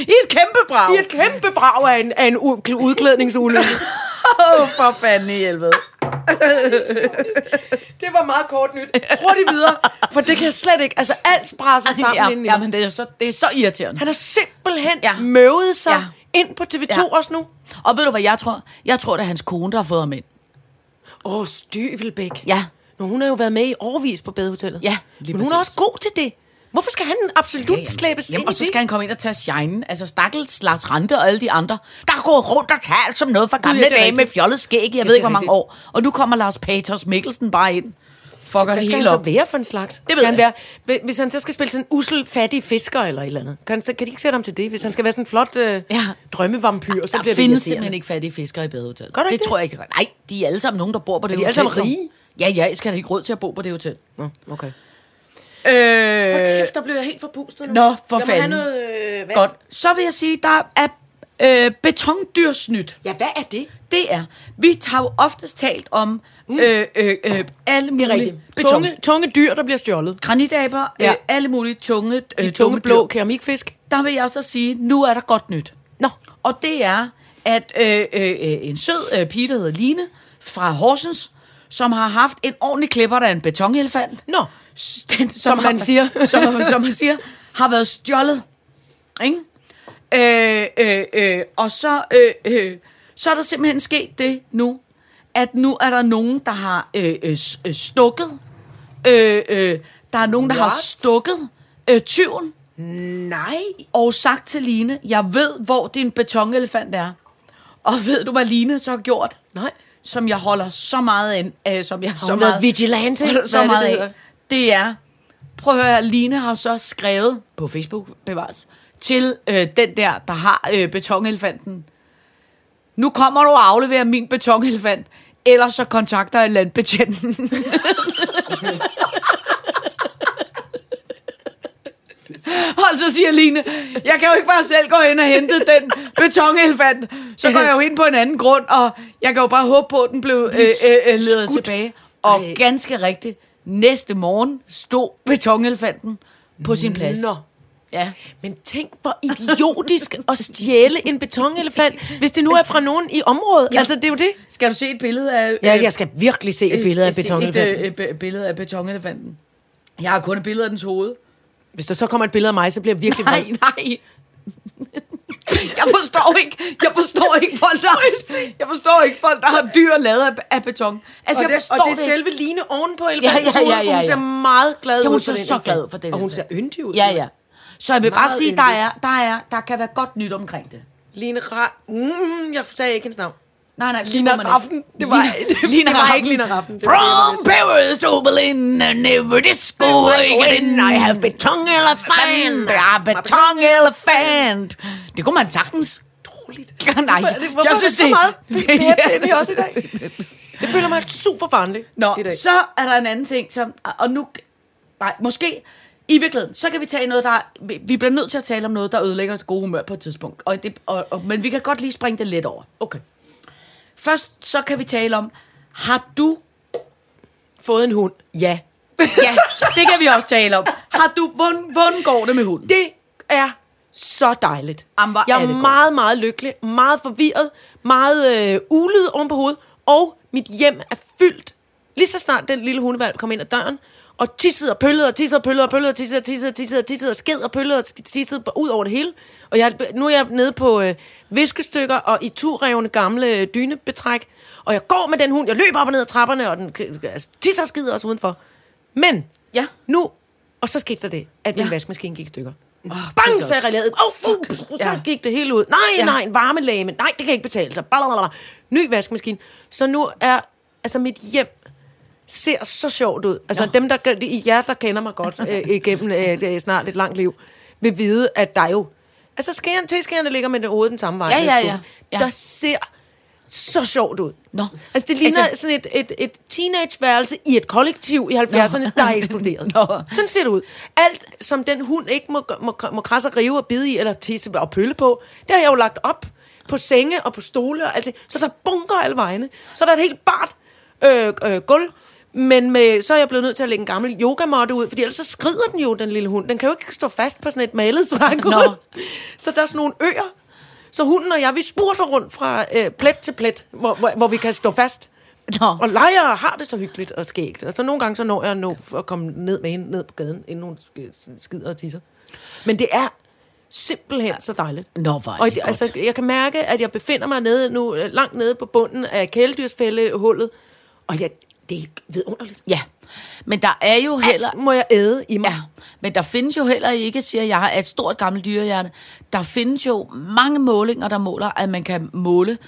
I et kæmpe brag. I et kæmpe brag af en, af en u- udklædningsulykke. Åh, for fanden i helvede. Det var meget kort nyt. Hurtigt videre, for det kan jeg slet ikke. Altså, alt sprasser sammen ja, inden i ja, men det er så, det er så irriterende. Han har simpelthen ja. møvet sig Ja. Ind på TV2 Ja. også nu. Og ved du, hvad jeg tror? Jeg tror, det er hans kone, der har fået ham ind. Åh, oh, Styvelbæk. Ja. Nå, hun har jo været med i overvis på badehotellet. Ja, lige Men hun er også god til det. Hvorfor skal han absolut ja, slæbes Jamen, ind og så skal han komme ind og tage shine. Altså, stakkels Lars Rante og alle de andre, der gået rundt og talt som noget fra gamle ja, dage med fjollet skæg, jeg Ja, ved ikke, hvor mange år. Og nu kommer Lars Paters Mikkelsen bare ind. Fucker Hvad det skal hele han så op. være for en slags? Det ved skal han være, hvis han så skal spille sådan en usel, fattig fisker eller et eller andet. Kan, så kan de ikke sætte ham til det? Hvis han skal være sådan en flot øh, Ja. drømmevampyr, så Der bliver det findes irriterende. simpelthen ikke fattige fiskere i badehotel. Gør der det ikke tror jeg ikke. Nej, de er alle sammen nogen, der bor på det de alle hotel. sammen rige? Ja, ja, jeg skal da ikke råd til at bo på det hotel. Nå, okay. Øh, Kæft, der blev jeg helt forpustet nu. Nå, for jeg må have fanden. noget øh, vand. Godt. Så vil jeg sige, der er øh, betondyrsnyt. Ja, hvad er det? Det er, vi har jo oftest talt om mm. øh, øh, øh, alle mulige. Tunge, tunge dyr, der bliver stjålet. Granidaber, ja. Ja. øh, alle mulige tunge, øh, De tunge dyr. blå keramikfisk. Der vil jeg så sige, nu er der godt nyt. Nå. Og det er, at øh, øh, øh, en sød øh, pige, der hedder Line fra Horsens, som har haft en ordentlig klipper, der er en betonelefant. Nå. Den, som, Som man siger. som, som man siger, har været stjålet. Ikke? Øh, øh, øh, og så, øh, øh, så er der simpelthen sket det nu, at nu er der nogen, der har øh, øh, øh, stukket. Øh, øh, der er nogen, der har What? stukket øh, tyven Nej. og sagt til Line, jeg ved, hvor din betonelefant er. Og ved du, hvad Line så har gjort? Nej. Som jeg holder så meget af, øh, som jeg Så så meget vigilante. holder så Hvad meget det, det af. Det er, prøv at høre, Line har så skrevet på Facebook, bevares, til øh, den der, der har øh, betonelefanten. Nu kommer du og afleverer min betonelefant, ellers så kontakter jeg landbetjenten. Og så siger Line, jeg kan jo ikke bare selv gå hen og hente den betonelefant. Så går jeg jo ind på en anden grund, og jeg kan jo bare håbe på, at den blev øh, øh, øh, ledet Skudt. tilbage. Og Ej. ganske rigtigt, næste morgen stod betonelefanten på sin plads. Nå. Ja. Men tænk, hvor idiotisk at stjæle en betonelefant, hvis det nu er fra nogen i området. Ja. Altså, det er jo det. Skal du se et billede af... Ja, jeg skal virkelig se et billede af Et, betonelefanten. øh, øh, billede af betonelefanten. Jeg har kun et billede af dens hoved. Hvis der så kommer et billede af mig, så bliver jeg virkelig Nej, vred. nej. Jeg forstår ikke, jeg forstår ikke folk, der, jeg forstår ikke folk, der har dyr lavet af, af beton. Altså, Og jeg det, forstår og det er det ikke. selve Line oven på elefantens Ja, ja, ja, hoved, ja, Hun ser ja. meget glad Ja, hun ud ser på den så glad for den Og hun ser yndig ud. Ja, ja. Så jeg vil bare sige, der er, der er, der kan være godt nyt omkring det. Line Ra... Mm, jeg sagde ikke hendes navn. Nej, nej, Lina. Raffen. Det var, Lina- Lina det var ikke Lina Raffen. Det From Paris to Berlin and disco again. I have beton elephant. I have beton elephant. Det kunne man sagtens. Utroligt. Nej, Hvorfor, hvorfor jeg er synes, det så det- meget Ja. i os i dag? Jeg føler mig super barnlig Nå, i dag. så er der en anden ting, som, og nu, nej, måske, i virkeligheden, så kan vi tage noget, der, vi, bliver nødt til at tale om noget, der ødelægger det gode humør på et tidspunkt, og det, og, og, men vi kan godt lige springe det lidt over. Okay. Først, så kan vi tale om, har du, Fået en hund. Ja. ja, det kan vi også tale om, har du, hvordan, hvordan går det med hunden? Det er så dejligt. Jamen, jeg er er det godt. meget, meget lykkelig, meget forvirret, meget øh, ulet oven på hovedet, og mit hjem er fyldt. Lige så snart den lille hundevalg kom ind ad døren, og tissede og pøllede og tissede og pøllede og pøllede og tissede og tissede og tissede og tissede og sked og pøllede og tissede ud over det hele. Og jeg, nu er jeg nede på øh, viskestykker og i turrevne gamle øh, dynebetræk, og jeg går med den hund, jeg løber op og ned ad trapperne, og den altså, tisser og skider også udenfor. Men Ja. nu, og så skete der det, at min Ja. vaskemaskine gik i stykker. Oh, Bang, sagde relæet. Åh, oh, fuck. Så Ja. gik det hele ud. Nej, Ja. nej, en varmelame. Nej, det kan ikke betale sig. Blablabla. Ny vaskemaskine. Så nu er, altså mit hjem ser så sjovt ud. Altså Nå. dem, der, I jer, der kender mig godt øh, igennem øh, det er snart et langt liv, vil vide, at der er jo... Altså skæren, tilskærende ligger med det hovedet den samme vej. Ja, ja, ja. Ja. Der ser så sjovt ud. Nå. Altså det ligner Altså- sådan et, et, et teenageværelse i et kollektiv i 70'erne, der er eksploderet. Nå. Sådan ser det ud. Alt, som den hund ikke må, må, må krasse og rive og bide i, eller tisse og pølle på, det har jeg jo lagt op på senge og på stole og alt det. Så der bunker alle vegne. Så er der et helt bart øh, øh, gulv. Men med, så er jeg blevet nødt til at lægge en gammel yogamåtte ud, fordi ellers så skrider den jo, den lille hund. Den kan jo ikke stå fast på sådan et malet. Nå. Så der er sådan nogle øer. Så hunden og jeg, vi spurter rundt fra øh, plet til plet, hvor, hvor, hvor vi kan stå fast. Nå. Og leger og har det så hyggeligt og skægt. Og så nogle gange så når jeg at nå at komme ned med hende ned på gaden, inden hun sk- skider og tisser. Men det er simpelthen så dejligt. Nå, hvor er og det godt. altså, jeg kan mærke, at jeg befinder mig nede nu, langt nede på bunden af kæledyrsfældehullet. Og jeg, det er vidunderligt. Ja, men der er jo heller... Alt må jeg æde i mig. Ja, men der findes jo heller ikke, siger jeg, af et stort gammelt dyrehjerte, der findes jo mange målinger, der måler, at man kan måle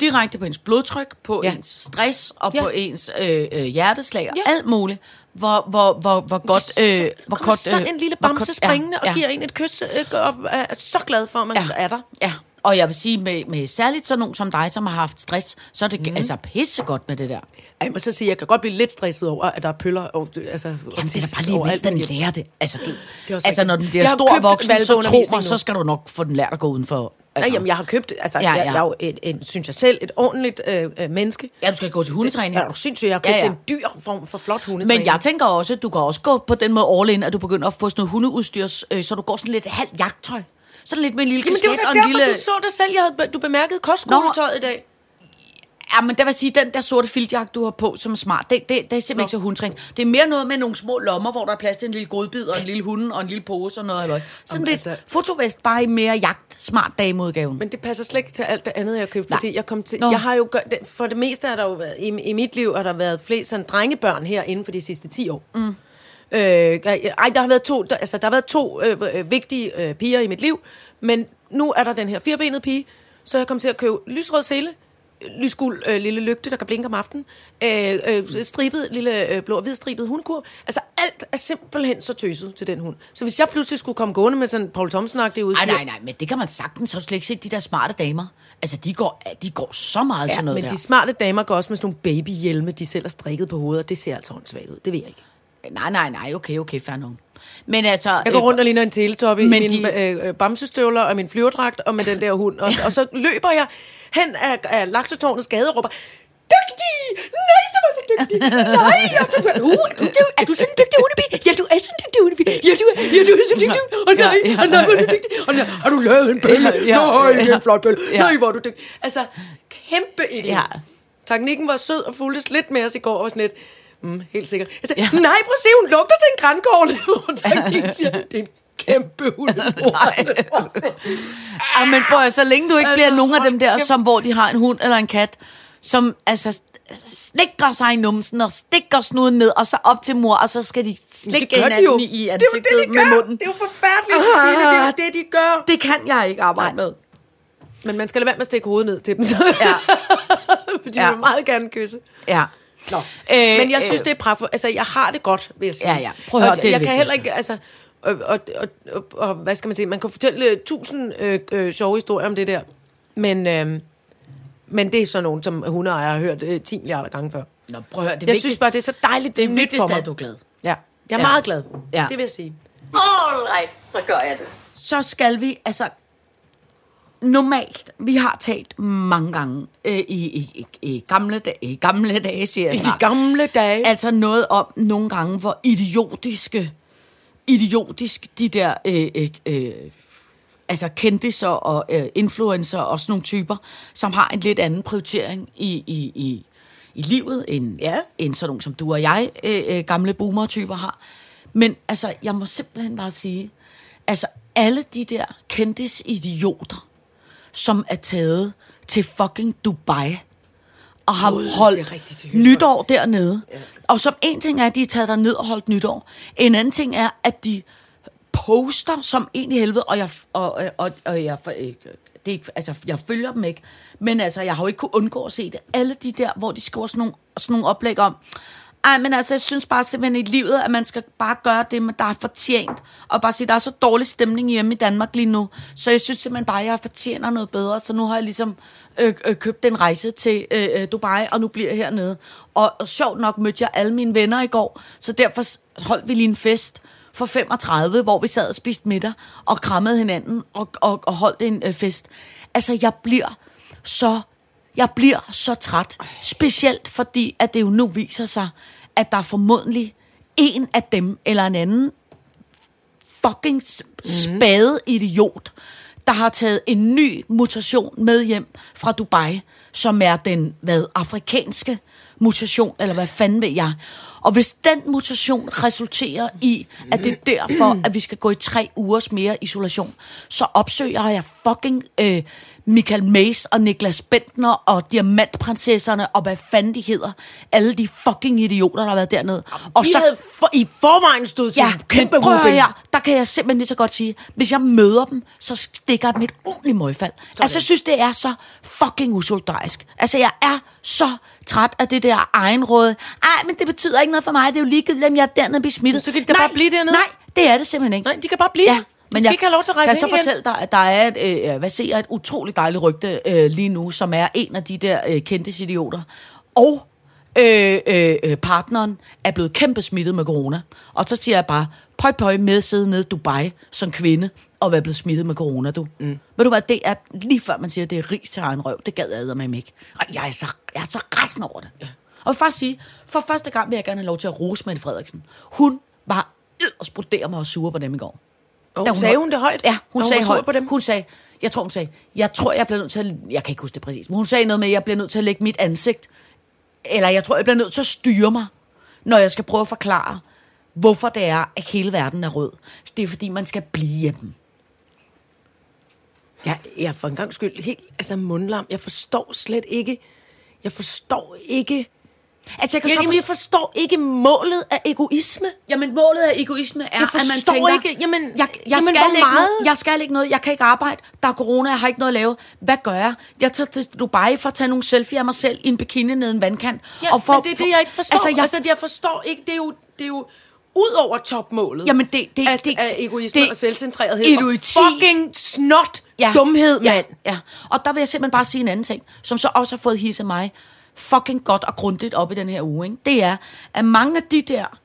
direkte på ens blodtryk, på Ja. ja. ens stress og Ja. ja. på ens øh, øh, hjerteslag og Ja. ja. alt muligt. Hvor, hvor, hvor, hvor godt... Så Øh, hvor godt sådan en lille bamse springende ja, og giver en et kys. Øh, og er så glad for, at man ja, er der. Ja, og jeg vil sige, med, med særligt sådan nogen som dig, som har haft stress, så er det mm. altså pissegodt med det der. Jeg må så sige, jeg kan godt blive lidt stresset over, at der er pøller. Og, altså, Jamen, det er da bare lige, mens den lærer det. Altså, du, er også altså når den bliver stor og voksen, så tro mig, så skal du nok få den lært at gå udenfor. Altså, Nej, jamen, jeg har købt, altså, Ja, ja, ja. ja. Jeg, jeg er jo et, et, synes jeg selv, et ordentligt øh, øh, menneske. Ja, du skal gå til hundetræning. Ja, er du sindssygt, jeg har købt Ja, ja, ja. ja. en dyr form for flot hundetræning. Men jeg tænker også, at du kan også gå på den måde all in, at du begynder at få sådan noget hundeudstyr, øh, så du går sådan lidt halvt jagttøj. Sådan lidt med en lille Jamen, det var kasket da og derfor, en lille... du så det selv. Jeg havde, du bemærkede kostskoletøjet i dag. Ja, men der vil sige, den der sorte filtjakke, du har på, som er smart, det, det, det er simpelthen Nå. ikke så hundtræning. Det er mere noget med nogle små lommer, hvor der er plads til en lille godbid og en lille hunde og en lille pose og noget halløj. Sådan Jamen, lidt altså- fotovest, bare i mere jagt, smart dameudgaven. Men det passer slet ikke til alt det andet, jeg har købt. Nej. Fordi jeg, kom til, Nå. jeg har jo gør, for det meste har der jo været, i, i mit liv har der været flest sådan drengebørn her inden for de sidste 10 år. Mm. Øh, ej, der har været to, der, altså, der har været to øh, øh, vigtige øh, piger i mit liv, men nu er der den her firbenede pige, så jeg kom til at købe lysrød sele, lysguld øh, lille lygte, der kan blinke om aftenen, øh, øh, stribet, lille øh, blå og hvidstribet hundekur. Altså alt er simpelthen så tøset til den hund. Så hvis jeg pludselig skulle komme gående med sådan en Paul Thomsen-agtig udstyr, Nej, nej, nej, men det kan man sagtens. Så slet ikke set de der smarte damer. Altså, de går, de går så meget Ja, sådan noget men der. de smarte damer går også med sådan nogle babyhjelme, de selv har strikket på hovedet, og det ser altså åndssvagt ud. Det ved jeg ikke. Nej, nej, nej, okay, okay, fair nok. Men altså... Jeg går rundt og ligner en teletop i mine de- øh, øh, bamsestøvler og min flyverdragt og med den der hund. Og, og så løber jeg hen af, af laksetårnets gade og råber, Dygtig! Nej, så var så dygtig! Nej, jeg er så uh, er, du, er du sådan en dygtig hundebi? Ja, du er sådan en dygtig hundebi. Ja, du er, ja, du er så dygtig. Og nej, Ja, ja. og nej, hvor er du dygtig. Og nej, har du lavet en bølle? Ja, Nej, det er ja. en flot bølle. Ja. Nej, hvor er du dygtig. Altså, kæmpe idé. Ja. Teknikken var sød og fulgtes lidt med os i går og sådan lidt. Mm, helt sikkert. Jeg sagde, ja. nej, prøv at se, hun lugter til en grænkål. Og teknikken siger, det er en kæmpe hund. Ja, men prøv, så længe du ikke Altså, bliver nogen af dem der, som hvor de har en hund eller en kat, som altså stikker sig i numsen og stikker snuden ned, og så op til mor, og så skal de stikke gør de hinanden jo. i, i Det er jo ansigtet det, de med gør. munden. Det er jo forfærdeligt at sige det. Det er jo det, de gør. Det kan jeg ikke arbejde med. Men man skal lade være med at stikke hovedet ned til dem. Så. Ja. Fordi Ja. de vil meget gerne kysse. Ja. Nå. Øh, Men jeg synes, øh, det er pragtfuldt. Altså, jeg har det godt, vil jeg sige. Ja, ja. Prøv at høre, og det jeg det kan heller ikke, altså... Og, og, og, og, og, hvad skal man sige? Man kan fortælle øh, tusind øh, øh, sjove historier om det der. Men, øh, men det er sådan nogen, som hundeejere har hørt øh, 10 milliarder gange før. Nå, prøv at høre, det Jeg synes bare, det er så dejligt, det er det nyt for er, mig. at du er glad. Ja, jeg er Ja. meget glad. Ja. Det vil jeg sige. All right, så gør jeg det. så skal vi, altså, normalt, vi har talt mange gange øh, i, i, i, i, gamle dage, i gamle dage, siger jeg I de gamle dage. Altså noget om nogle gange, hvor idiotiske, idiotisk de der, øh, øh, øh, altså kendiser og øh, influencer og sådan nogle typer, som har en lidt anden prioritering i, i, i, i livet, end, Ja. end sådan nogle som du og jeg, øh, øh, gamle boomer-typer har. Men altså, jeg må simpelthen bare sige, altså alle de der kendis-idioter, som er taget til fucking Dubai, og har det er holdt rigtigt, det nytår dernede. Ja. Og som en ting er, at de er taget derned og holdt nytår. En anden ting er, at de poster som en i helvede, og jeg, og, og, og, og jeg, øh, det er ikke, altså, jeg følger dem ikke, men altså, jeg har jo ikke kunne undgå at se det. Alle de der, hvor de skriver sådan nogle, sådan nogle oplæg om, ej, men altså, jeg synes bare simpelthen i livet, at man skal bare gøre det, man- der er fortjent. Og bare sige, der er så dårlig stemning hjemme i Danmark lige nu. Så jeg synes simpelthen bare, at jeg fortjener noget bedre. Så nu har jeg ligesom øh, øh, købt en rejse til øh, øh, Dubai, og nu bliver jeg hernede. Og, og sjovt nok mødte jeg alle mine venner i går, så derfor holdt vi lige en fest for 35, hvor vi sad og spiste middag og krammede hinanden og, og, og holdt en øh, fest. Altså, jeg bliver så jeg bliver så træt. Specielt fordi, at det jo nu viser sig, at der er formodentlig en af dem eller en anden fucking spade idiot, der har taget en ny mutation med hjem fra Dubai, som er den, hvad, afrikanske mutation, eller hvad fanden ved jeg. Og hvis den mutation resulterer i, at det er derfor, at vi skal gå i tre ugers mere isolation, så opsøger jeg fucking øh, Michael Mays og Niklas Bentner og Diamantprinsesserne og hvad fanden de hedder. Alle de fucking idioter, der har været dernede. Og De havde for, i forvejen stod til Ja, kæmpe men prøv her, der kan jeg simpelthen lige så godt sige, hvis jeg møder dem, så stikker jeg dem et ordentligt møgfald. Altså, jeg synes, det er så fucking usolidarisk. Altså, jeg er så træt af det der egenråd. Ej, men det betyder ikke noget for mig, det er jo ligegyldigt, om jeg er dernede bliver smittet. Så kan de da nej, bare blive dernede. Nej, det er det simpelthen ikke. Nej, de kan bare blive. Ja, De skal ikke have lov til at rejse kan jeg så igen. fortælle dig, at der er et, øh, hvad ser, et utroligt dejligt rygte øh, lige nu, som er en af de der øh, kendte idioter. Og øh, øh, øh, partneren er blevet kæmpe smittet med corona. Og så siger jeg bare, pøj pøj med at sidde nede i Dubai som kvinde og være blevet smittet med corona, du. Mm. Ved du hvad, det er lige før man siger, at det er ris til egen røv. Det gad jeg med ikke. Og jeg er så, jeg er så resten over det. Ja. Og jeg vil faktisk sige, for første gang vil jeg gerne have lov til at rose Mette Frederiksen. Hun var yderst broderende mig og sure på dem i går. Og Da sagde hun det højt? Ja, hun sagde var sur højt. på dem? Hun sagde, jeg tror hun sagde, jeg tror jeg bliver nødt til at, jeg kan ikke huske det præcis, men hun sagde noget med, at jeg bliver nødt til at lægge mit ansigt, eller jeg tror jeg bliver nødt til at styre mig, når jeg skal prøve at forklare, hvorfor det er, at hele verden er rød. Det er fordi, man skal blive hjemme. Ja, jeg er for en gang skyld helt altså mundlam. Jeg forstår slet ikke... Jeg forstår ikke... Altså, jeg kan Jeg, så jamen, jeg forstår ikke målet af egoisme. Jamen, målet af egoisme er, Jeg at man tænker, ikke- jamen- jeg, jeg, jamen, skal ikke meget? noget, jeg skal ikke noget, jeg kan ikke arbejde, der er corona, jeg har ikke noget at lave. Hvad gør jeg? Jeg tager til Dubai for at tage nogle selfie af mig selv i en bikini nede en vandkant. Ja, og for, men det er det, jeg ikke forstår. Altså, jeg, jeg, altså, jeg forstår ikke, det er jo, det er jo ud over topmålet. Jamen, det- det- af, det- af egoisme det- og selvcentrerethed. idioti. Og fucking snot ja. dumhed, mand. Ja, ja, og der vil jeg simpelthen bare sige en anden ting, som så også har fået hisse mig fucking godt og grundigt op i den her uge. Ikke? Det er, at mange af de der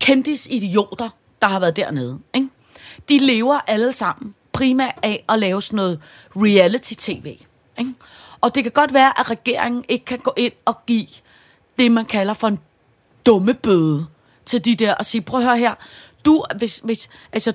kendisidioter, der har været dernede. Ikke? De lever alle sammen primært af at lave sådan noget reality-tv. Ikke? Og det kan godt være, at regeringen ikke kan gå ind og give det, man kalder for en dumme bøde til de der og sige, prøv at høre her, du, hvis, hvis, altså,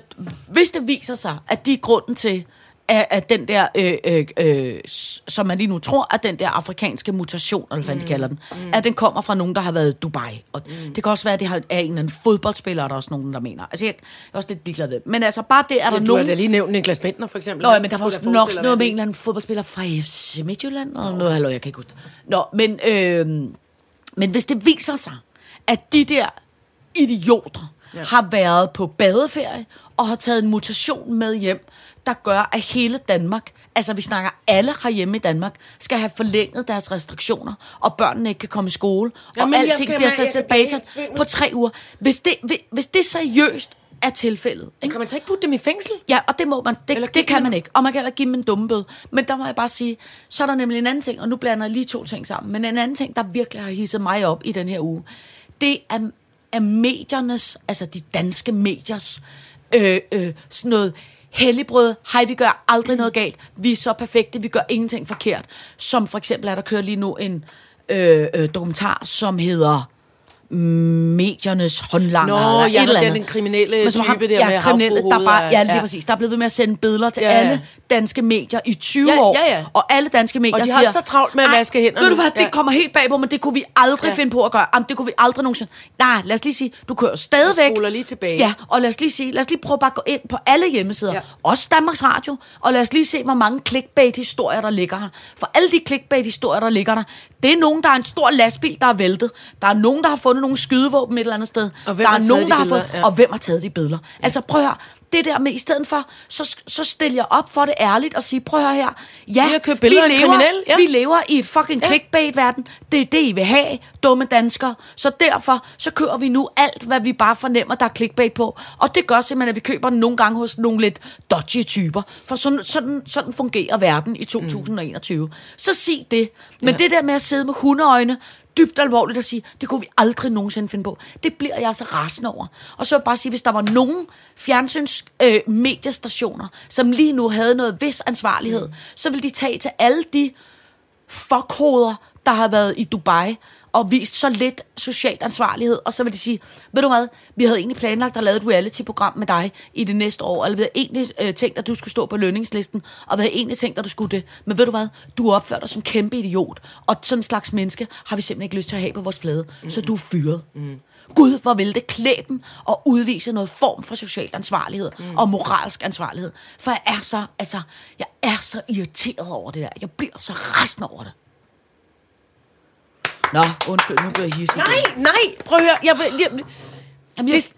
hvis det viser sig, at de er grunden til, at, at den der, øh, øh, øh, som man lige nu tror, at den der afrikanske mutation, eller hvad mm. de kalder den, mm. at den kommer fra nogen, der har været i Dubai. Og mm. det kan også være, at det har- er en eller anden fodboldspiller, er der også nogen, der mener. Altså, jeg, jeg er også lidt ligeglad ved. Men altså, bare det er der Ja, du nogen... har da lige nævnt Niklas Bentner, for eksempel. Nå, ja, men der var da nok sådan noget med en eller anden fodboldspiller fra FC Midtjylland, eller noget, hallo, jeg kan ikke huske det. Nå, men, øh, men hvis det viser sig, at de der idioter ja. har været på badeferie og har taget en mutation med hjem, der gør, at hele Danmark, altså vi snakker alle herhjemme i Danmark, skal have forlænget deres restriktioner, og børnene ikke kan komme i skole, og Jamen, jeg alting bliver kan tilbage på tre uger. Hvis det, hvis det seriøst er tilfældet, ikke? Kan man så ikke putte dem i fængsel? Ja, og det må man. Det, Eller det kan man ikke. Og man kan heller give dem en dumme bøde. Men der må jeg bare sige, så er der nemlig en anden ting, og nu blander jeg lige to ting sammen. Men en anden ting, der virkelig har hisset mig op i den her uge, det er, er mediernes, altså de danske mediers, øh, øh, sådan noget helligbrød, hej, vi gør aldrig noget galt, vi er så perfekte, vi gør ingenting forkert. Som for eksempel er der kører lige nu en øh, øh, dokumentar, som hedder mediernes håndlanger. Nå, eller ja, et eller den andet. kriminelle Men som type ham- der ja, med kriminelle, der bare, ja, lige ja. præcis. Der er blevet ved med at sende billeder til Ja, ja, alle danske medier i 20 Ja, år. ja, ja. Og alle danske medier Og de har siger... så travlt med at "Ej, vaske hænderne." Ved du hvad, det Ja. kommer helt bag på, men det kunne vi aldrig Ja. finde på at gøre. Jamen, det kunne vi aldrig nogensinde... Nej, lad os lige sige, du kører stadigvæk... spoler lige tilbage. Ja, og lad os lige sige, lad os lige prøve bare at gå ind på alle hjemmesider. Ja. Også Danmarks Radio. Og lad os lige se, hvor mange clickbait-historier, der ligger her. For alle de clickbait-historier, der ligger der, det er nogen, der er en stor lastbil, der er væltet. Der er nogen, der har fundet nogle skydevåben et eller andet sted. Og der er nogen, de der har billeder? fået... Ja. Og hvem har taget de billeder? Ja. Altså prøv at høre, det der med, i stedet for, så, så stiller jeg op for det ærligt og sige, prøv at høre her, ja, Vi en lever, ja. vi lever i et fucking Ja. clickbait-verden. Det er det, I vil have, dumme danskere. Så derfor, så kører vi nu alt, hvad vi bare fornemmer, der er clickbait på. Og det gør simpelthen, at vi køber den nogle gange hos nogle lidt dodgy typer. For sådan, sådan, sådan fungerer verden i 2021. Så sig det. Men Ja. det der med at sidde med hundeøjne, dybt alvorligt at sige, det kunne vi aldrig nogensinde finde på. Det bliver jeg så rasende over. Og så vil jeg bare sige, hvis der var nogen fjernsyns øh, mediestationer, som lige nu havde noget vis ansvarlighed, mm. så ville de tage til alle de fuckhoveder, der har været i Dubai og vist så lidt socialt ansvarlighed, og så vil de sige, ved du hvad, vi havde egentlig planlagt at lave et reality-program med dig i det næste år, eller vi havde egentlig øh, tænkt, at du skulle stå på lønningslisten, og vi havde egentlig tænkt, at du skulle det. Men ved du hvad, du opfører dig som kæmpe idiot, og sådan en slags menneske har vi simpelthen ikke lyst til at have på vores flade, mm. så du er fyret. Mm. Gud, hvor vil det klæde dem og udvise noget form for social ansvarlighed mm. og moralsk ansvarlighed. For jeg er så, altså, jeg er så irriteret over det der. Jeg bliver så rasende over det. Nå, undskyld, nu bliver jeg hissig. Nej, nej, prøv at høre. Jeg, vil- jeg, Jamen, jeg, det,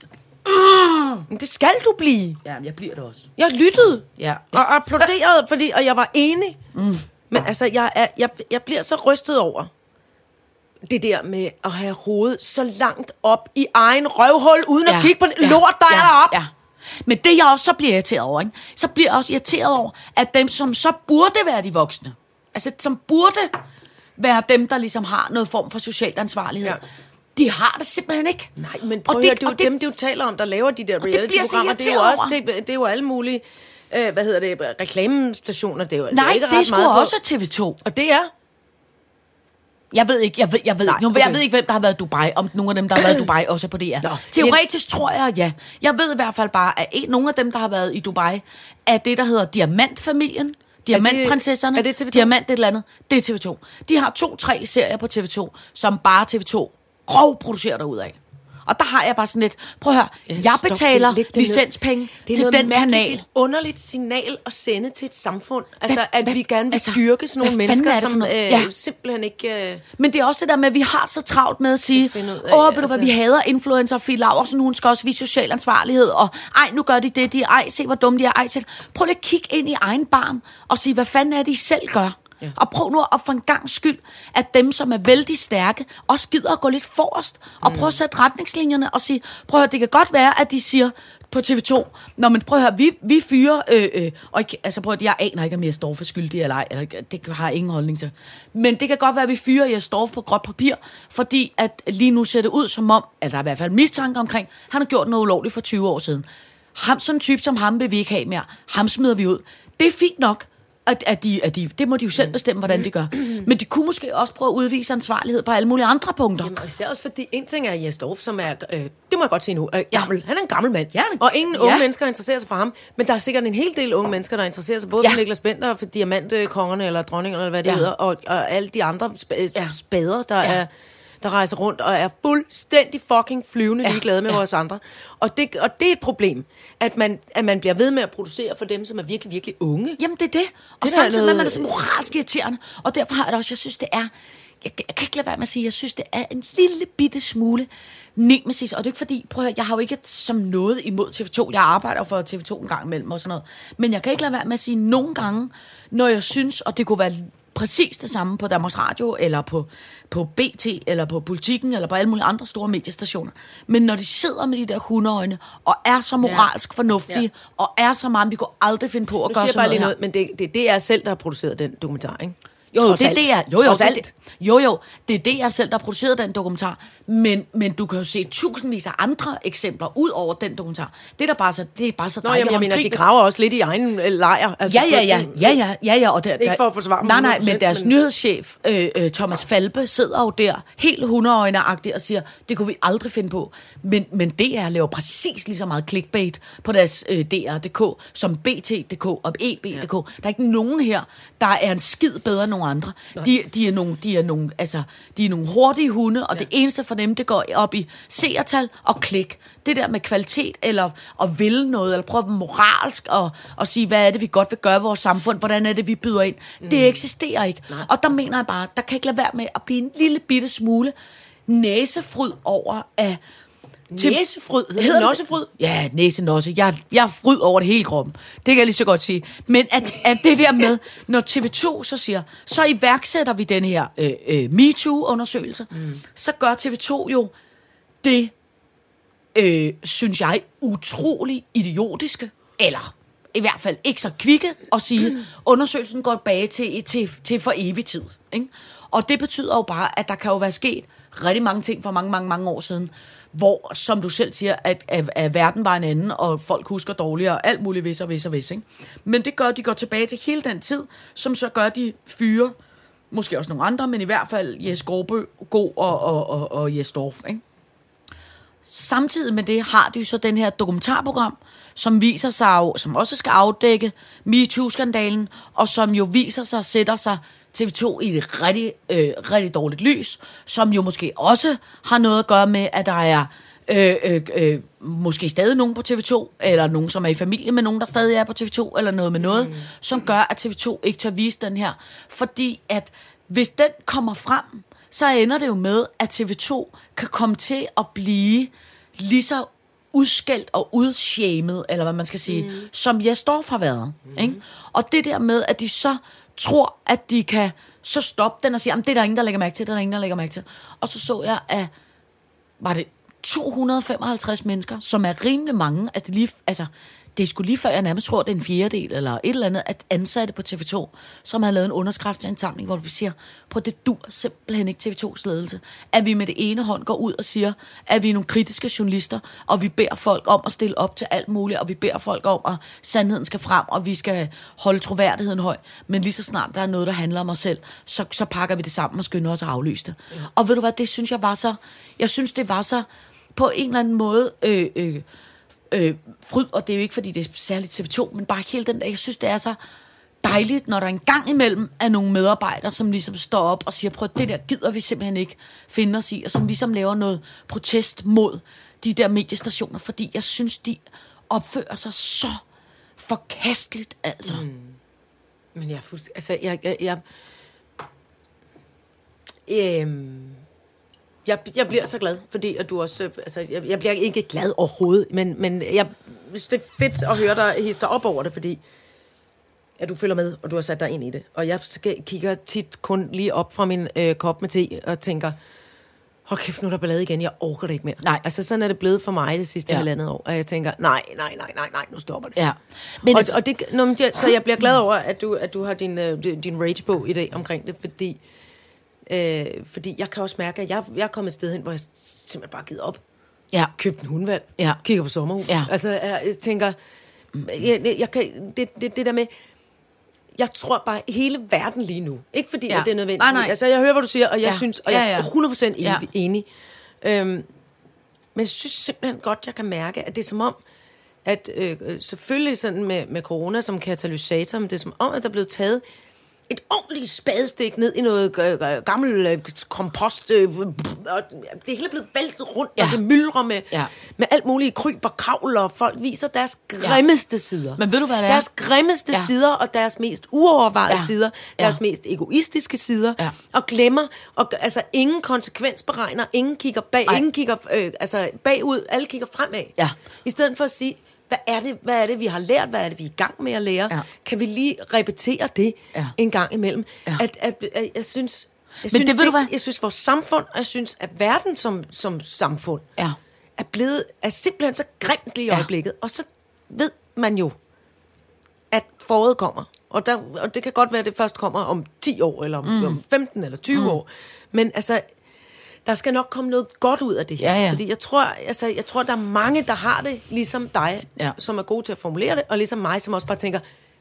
mm, det skal du blive. ja, jeg bliver det også. Jeg lyttede Ja. og applauderede, fordi, og jeg var enig. Mm. Men altså, jeg, er, jeg, jeg bliver så rystet over det der med at have hovedet så langt op i egen røvhul, uden at kigge på det lort, der er deroppe. Ja. Men det, jeg også så bliver irriteret over, ikke? så bliver jeg også irriteret over, at dem, som så burde være de voksne, altså som burde være dem, der ligesom har noget form for socialt ansvarlighed, Ja. de har det simpelthen ikke. Nej, men prøv Og det- høre, det er jo det- dem, du taler om, der laver de der jeg reality-programmer. Det er jo også det, det er jo alle mulige, øh, hvad hedder det, reklamestationer. Det er jo det er Nej, ikke det er sgu meget på. også TV2. Og det er Jeg ved ikke, jeg ved, jeg ved, Nej, ikke, nu, okay. jeg ved ikke, hvem der har været i Dubai, om nogle af dem, der har været i Dubai, også er på DR. Nå, Teoretisk tror jeg, ja. Jeg ved i hvert fald bare, at en, nogle af dem, der har været i Dubai, er det, der hedder Diamantfamilien. Diamantprinsesserne. er det TV2? Diamant et eller andet. Det er TV2. De har to-tre serier på TV2, som bare TV2 grovproducerer derud af. Og der har jeg bare sådan lidt, prøv at høre, jeg Stop, betaler det- det ned. licenspenge Det er til noget den kanal. et underligt signal at sende til et samfund. Altså, Hvad- at hvad- vi gerne vil altså, styrke sådan nogle mennesker, er det som øh, Ja. simpelthen ikke... Øh, Men det er også det der med, at vi har så travlt med at sige, åh, ved du hvad, altså. vi hader influencer, Fie Laursen, hun skal også vise social ansvarlighed, og ej, nu gør de det, de ej, se hvor dumme de er, ej, se. Prøv lige at kigge ind i egen barm og sige, hvad fanden er det, I selv gør? Ja. Og prøv nu at for en gang skyld, at dem, som er vældig stærke, også gider at gå lidt forrest, og prøve at sætte retningslinjerne og sige, prøv at høre, det kan godt være, at de siger på TV2, når man prøver at høre, vi, vi fyrer, øh, øh, og ikke, altså prøv at, jeg aner ikke, om jeg står for skyldig eller ej, eller, det har jeg ingen holdning til. Men det kan godt være, at vi fyrer jeg står på gråt papir, fordi at lige nu ser det ud som om, at der er i hvert fald mistanke omkring, han har gjort noget ulovligt for 20 år siden. Ham, sådan en type som ham vil vi ikke have mere. Ham smider vi ud. Det er fint nok, at, at, de, at de, det må de jo selv bestemme, hvordan de gør. Men de kunne måske også prøve at udvise ansvarlighed på alle mulige andre punkter. Jamen, og især også fordi, en ting er Jes Dorf, som er, øh, det må jeg godt se nu, øh, gammel. Han er en gammel mand. Ja, han- og ingen unge ja. mennesker interesserer sig for ham. Men der er sikkert en hel del unge mennesker, der interesserer sig både Ja. for Niklas Bender, for diamantkongerne, eller dronningen, eller hvad det Ja. hedder, og, og alle de andre sp- Ja. ja. spader, der Ja. er der rejser rundt og er fuldstændig fucking flyvende Ja. ligeglade med Ja. vores andre. Og det, og det er et problem, at man, at man bliver ved med at producere for dem, som er virkelig, virkelig unge. Jamen, det er det. Og Det er samtidig med, at man er så moralsk irriterende. Og derfor har jeg det også, jeg synes, det er... Jeg, jeg kan ikke lade være med at sige, jeg synes, det er en lille bitte smule nemesis. Og det er ikke fordi, prøv at høre, jeg har jo ikke som noget imod TV2. Jeg arbejder for TV2 en gang imellem og sådan noget. Men jeg kan ikke lade være med at sige nogle gange, når jeg synes, og det kunne være præcis det samme på Danmarks Radio, eller på, på BT, eller på Politiken, eller på alle mulige andre store mediestationer. Men når de sidder med de der hundeøjne, og er så moralsk fornuftige, Ja. og er så meget, vi kunne aldrig finde på at Nu gøre sådan bare lige noget, noget, men det, det, det er selv, der har produceret den dokumentar, ikke? Jo, jo, det er jeg, jo, jo, det, er alt. jo, jo, det er det, jeg selv, der har produceret den dokumentar. Men, men du kan jo se tusindvis af andre eksempler ud over den dokumentar. Det er der bare så, det er bare så Nå, dejligt jamen, jeg mener, de graver også lidt i egen øh, lejr. Altså, Ja, ja, ja, ja, ja, ja, ja. Og der, Ikke for at forsvare Nej, nej, 100%, men deres men- nyhedschef, øh, øh, Thomas Falbe, sidder jo der, helt hundeøjne-agtigt, og siger, det kunne vi aldrig finde på. Men, men DR laver præcis lige så meget clickbait på deres øh, DR.dk, som BT.dk og EB.dk. Ja. Der er ikke nogen her, der er en skid bedre end nogen andre. De, de, er nogle, de, er nogle, altså, de er nogle hurtige hunde, og ja. det eneste for dem, det går op i seertal og klik. Det der med kvalitet, eller at ville noget, eller prøve moralsk og, og sige, hvad er det, vi godt vil gøre i vores samfund, hvordan er det, vi byder ind. Mm. Det eksisterer ikke. Nej. Og der mener jeg bare, der kan ikke lade være med at blive en lille bitte smule næsefryd over af Næsefryd? Hedder det nossefryd? Ja, næsenosse. Jeg, jeg er fryd over det hele kroppen. Det kan jeg lige så godt sige. Men at, at det der med, når TV2 så siger, så iværksætter vi den her øh, øh, MeToo-undersøgelse, mm. så gør TV2 jo det, øh, synes jeg, utrolig idiotiske, eller i hvert fald ikke så kvikke, at sige, undersøgelsen går tilbage til, til, til for evig tid. Ikke? Og det betyder jo bare, at der kan jo være sket rigtig mange ting for mange, mange, mange år siden, hvor, som du selv siger, at, at, at verden var en anden, og folk husker dårligere, og alt muligt vis og vis og vis. Ikke? Men det gør, de går tilbage til hele den tid, som så gør de fyre, måske også nogle andre, men i hvert fald Jes Gårdbø, God og, og, og, og Jes Dorf. Ikke? Samtidig med det har de jo så den her dokumentarprogram, som viser sig jo, som også skal afdække MeToo-skandalen, og som jo viser sig, sætter sig TV2 i et rigtig, øh, rigtig dårligt lys, som jo måske også har noget at gøre med, at der er øh, øh, øh, måske stadig nogen på TV2, eller nogen, som er i familie med nogen, der stadig er på TV2, eller noget med noget, mm. som gør, at TV2 ikke tør vise den her. Fordi at hvis den kommer frem, så ender det jo med, at TV2 kan komme til at blive lige så udskældt og udshamed, eller hvad man skal sige, mm. som Jes Dorf har været. Mm. Ikke? Og det der med, at de så tror, at de kan så stoppe den og sige, "Jamen, det er der ingen, der lægger mærke til, det er der ingen, der lægger mærke til. Og så så jeg, at var det 255 mennesker, som er rimelig mange. Altså, det, lige, altså, det er sgu lige før, jeg nærmest tror, det er en fjerdedel eller et eller andet, at ansatte på TV2, som har lavet en underskriftsindsamling, hvor vi siger, på det dur simpelthen ikke TV2's ledelse, at vi med det ene hånd går ud og siger, at vi er nogle kritiske journalister, og vi beder folk om at stille op til alt muligt, og vi beder folk om, at sandheden skal frem, og vi skal holde troværdigheden høj. Men lige så snart der er noget, der handler om os selv, så, så pakker vi det sammen og skynder os at aflyse det. Ja. Og ved du hvad, det synes jeg var så, jeg synes det var så, på en eller anden måde, øh, øh, øh, fryd, og det er jo ikke, fordi det er særligt TV2, men bare hele den der, jeg synes, det er så dejligt, når der en gang imellem er nogle medarbejdere, som ligesom står op og siger, prøv det der gider vi simpelthen ikke finde os i, og som ligesom laver noget protest mod de der mediestationer, fordi jeg synes, de opfører sig så forkasteligt, altså. Mm. Men jeg er fuldstændig... Altså, jeg... jeg, jeg øhm, jeg, jeg bliver så glad, fordi at du også... øh, Altså, jeg, jeg bliver ikke glad overhovedet, men, men jeg synes, det er fedt at høre dig hisse op over det, fordi at du følger med, og du har sat dig ind i det. Og jeg kigger tit kun lige op fra min øh, kop med te og tænker, hold kæft, nu er der ballade igen, jeg orker det ikke mere. Nej. Altså sådan er det blevet for mig det sidste Ja. halvandet år, og jeg tænker, nej, nej, nej, nej, nej, nu stopper det. Ja. Men og, altså- og det, nå, men det, så jeg bliver glad over, at du, at du har din, øh, din- din rage-bog i dag omkring det, fordi, øh, fordi jeg kan også mærke, at jeg, jeg er kommet et sted hen, hvor jeg simpelthen bare givet op. Ja. Købt en hundvalg, Ja. kigger på sommerhus. Ja. Altså, jeg, jeg tænker, jeg, jeg, jeg kan, det, det, det der med, jeg tror bare hele verden lige nu. Ikke fordi, Ja. at det er nødvendigt. Nej, nej. Altså, jeg hører, hvad du siger, og jeg Ja. synes, og Ja, jeg ja. er 100% enig. Ja. Enig. Øhm, men jeg synes simpelthen godt, jeg kan mærke, at det er som om, at øh, øh, selvfølgelig sådan med, med corona som katalysator, men det er som om, at der er blevet taget et ordentligt spadestik ned i noget øh, øh, gammel øh, kompost, øh, og det hele er blevet væltet rundt, ja. Ja. og det myldrer med, Ja. ja. med alt muligt kryb og kravl, og folk viser deres grimmeste ja. sider. Men ved du, hvad det er? Deres grimmeste Ja. ja. sider, og deres mest uovervejede Ja. ja. sider, Ja. deres mest egoistiske sider, Ja. og glemmer, og, altså ingen konsekvensberegner, ingen kigger bag, Ej. ingen kigger øh, altså bagud, alle kigger fremad. Ja. I stedet for at sige, hvad er, det, hvad er det, vi har lært? Hvad er det, vi er i gang med at lære? Ja. Kan vi lige repetere det Ja. en gang imellem? Ja. At, at, at, jeg synes... Jeg Men synes, det ved du hvad? Jeg synes, vores samfund, og jeg synes, at verden som, som samfund, Ja. er blevet er simpelthen så grimt lige i Ja. øjeblikket. Og så ved man jo, at foråret kommer. Og, der, og det kan godt være, at det først kommer om 10 år, eller om, mm. om 15 eller 20 mm. år. Men altså, der skal nok komme noget godt ud af det her. Ja, ja. Fordi jeg tror, altså, jeg tror, der er mange, der har det, ligesom dig, Ja. som er gode til at formulere det, og ligesom mig, som også bare tænker,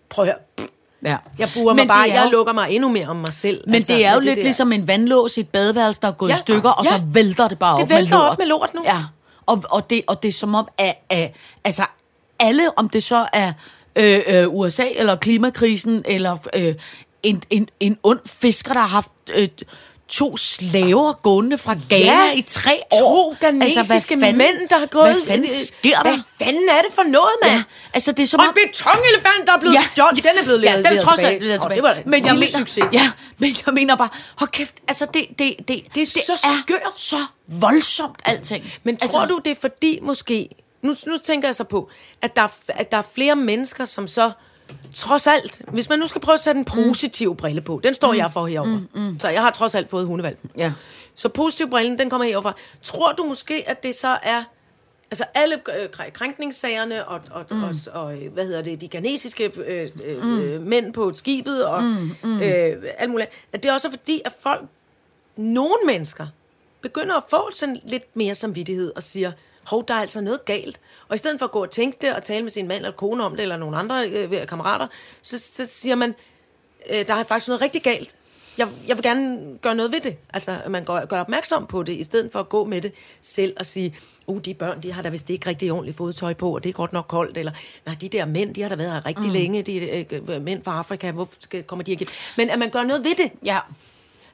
prøv at høre, Ja. jeg burer mig bare, det er jeg jo- lukker mig endnu mere om mig selv. Men altså, det er jo lidt der. ligesom en vandlås i et badeværelse, der er gået Ja, i stykker, og ja. så vælter det bare Det op med vælter lort. op med lort nu. Ja, og, og, det, og det er som om, at, at altså alle, om det så er øh, øh, USA, eller klimakrisen, eller øh, en, en, en ond fisker, der har haft... Øh, to slaver gående fra Ghana Ja, i tre To år. ghanesiske Altså, fanden, mænd, der har gået... Hvad fanden sker der? Hvad fanden er det for noget, mand? Ja, altså det er som Og om... en betonelefant, der er blevet ja. stjålet. Den er blevet ja, leveret den er trods alt tilbage. leveret tilbage. det var men jeg mener, succes. Ja, men jeg mener bare, hold kæft, altså det, det, det, det, er så skørt. så voldsomt alting. Men altså, tror du, det er fordi måske... Nu, nu tænker jeg så på, at der, er at der er flere mennesker, som så trods alt... Hvis man nu skal prøve at sætte en positiv mm. brille på, den står mm. jeg for herovre. Mm, mm. Så jeg har trods alt fået hundevalg. Ja. Så positiv brillen, den kommer herover. Tror du måske, at det så er... Altså alle øh, kræ- krænkningssagerne og, og, mm. og, og, øh, hvad hedder det, de ghanesiske øh, øh, mm. mænd på skibet og mm, mm. Øh, alt muligt, at det også er fordi, at folk, nogle mennesker, begynder at få sådan lidt mere samvittighed og siger, hov, der er altså noget galt. Og i stedet for at gå og tænke det og tale med sin mand eller kone om det, eller nogle andre øh, kammerater, så, så siger man, øh, der er faktisk noget rigtig galt. Jeg, jeg vil gerne gøre noget ved det. Altså, at man gør, gør opmærksom på det, i stedet for at gå med det selv og sige, uh, de børn, de har da vist ikke rigtig ordentligt fodtøj på, og det er godt nok koldt, eller nej, de der mænd, de har da været her rigtig mm. længe, de øh, mænd fra Afrika, hvorfor skal, kommer de ikke? Men at man gør noget ved det. Ja.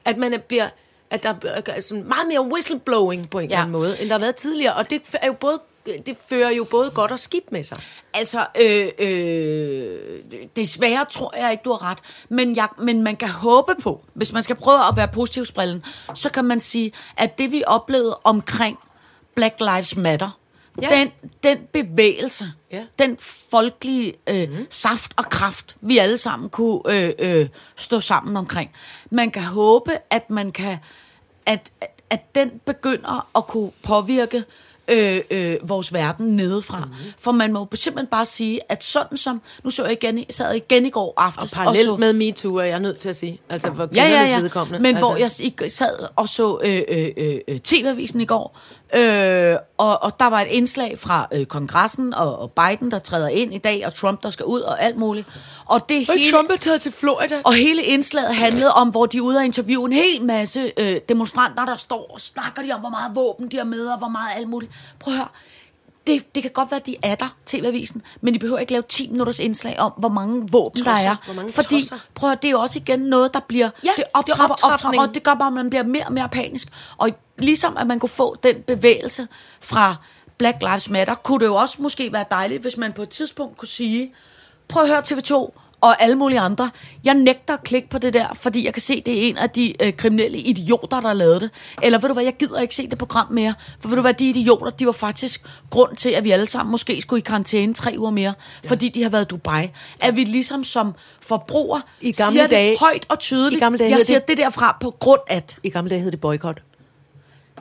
At man bliver at der er sådan meget mere whistleblowing på en Ja. eller anden måde, end der har været tidligere. Og det er jo både det fører jo både godt og skidt med sig. Altså, øh, øh, desværre tror jeg ikke, du har ret. Men, jeg, men man kan håbe på, hvis man skal prøve at være positivsbrillen, så kan man sige, at det vi oplevede omkring Black Lives Matter, ja. Den, den bevægelse, Ja. den folkelige øh, mm. saft og kraft, vi alle sammen kunne øh, øh, stå sammen omkring. Man kan håbe, at man kan, at, at, at den begynder at kunne påvirke øh, øh, vores verden nedefra. Mm. For man må simpelthen bare sige, at sådan som, nu så jeg igen, sad igen i går Og aftes, parallelt så, med MeToo, er jeg nødt til at sige. Altså for Ja, ja, ja. vedkommende. Men altså, hvor jeg sad og så øh, øh, øh, øh, TV-avisen i går, øh, og, og der var et indslag fra øh, kongressen og, og Biden, der træder ind i dag, og Trump, der skal ud, og alt muligt. Og det Og hele, Trump er taget til Florida. og hele indslaget handlede om, hvor de er ude og interviewe en hel masse øh, demonstranter, der står og snakker de om, hvor meget våben de har med, og hvor meget alt muligt. Prøv at høre. Det, det kan godt være, at de er der, TV-avisen, men de behøver ikke lave 10 minutters indslag om, hvor mange våben Tosser. der er. Fordi, tosser. prøv at, høre, det er jo også igen noget, der bliver, Ja, det optrapper, det er optrapper, og det gør bare, at man bliver mere og mere panisk. Og ligesom at man kunne få den bevægelse fra Black Lives Matter, kunne det jo også måske være dejligt, hvis man på et tidspunkt kunne sige, prøv at høre TV2, og alle mulige andre. Jeg nægter at klikke på det der, fordi jeg kan se, det er en af de øh, kriminelle idioter, der lavet det. Eller ved du hvad, jeg gider ikke se det program mere. For ved du hvad, de idioter, de var faktisk grund til, at vi alle sammen måske skulle i karantæne tre uger mere, ja. fordi de har været i Dubai. At vi ligesom som forbruger I gamle siger dage- det højt og tydeligt. I gamle dage jeg siger det- det derfra på grund at... I gamle dage hed det boykot.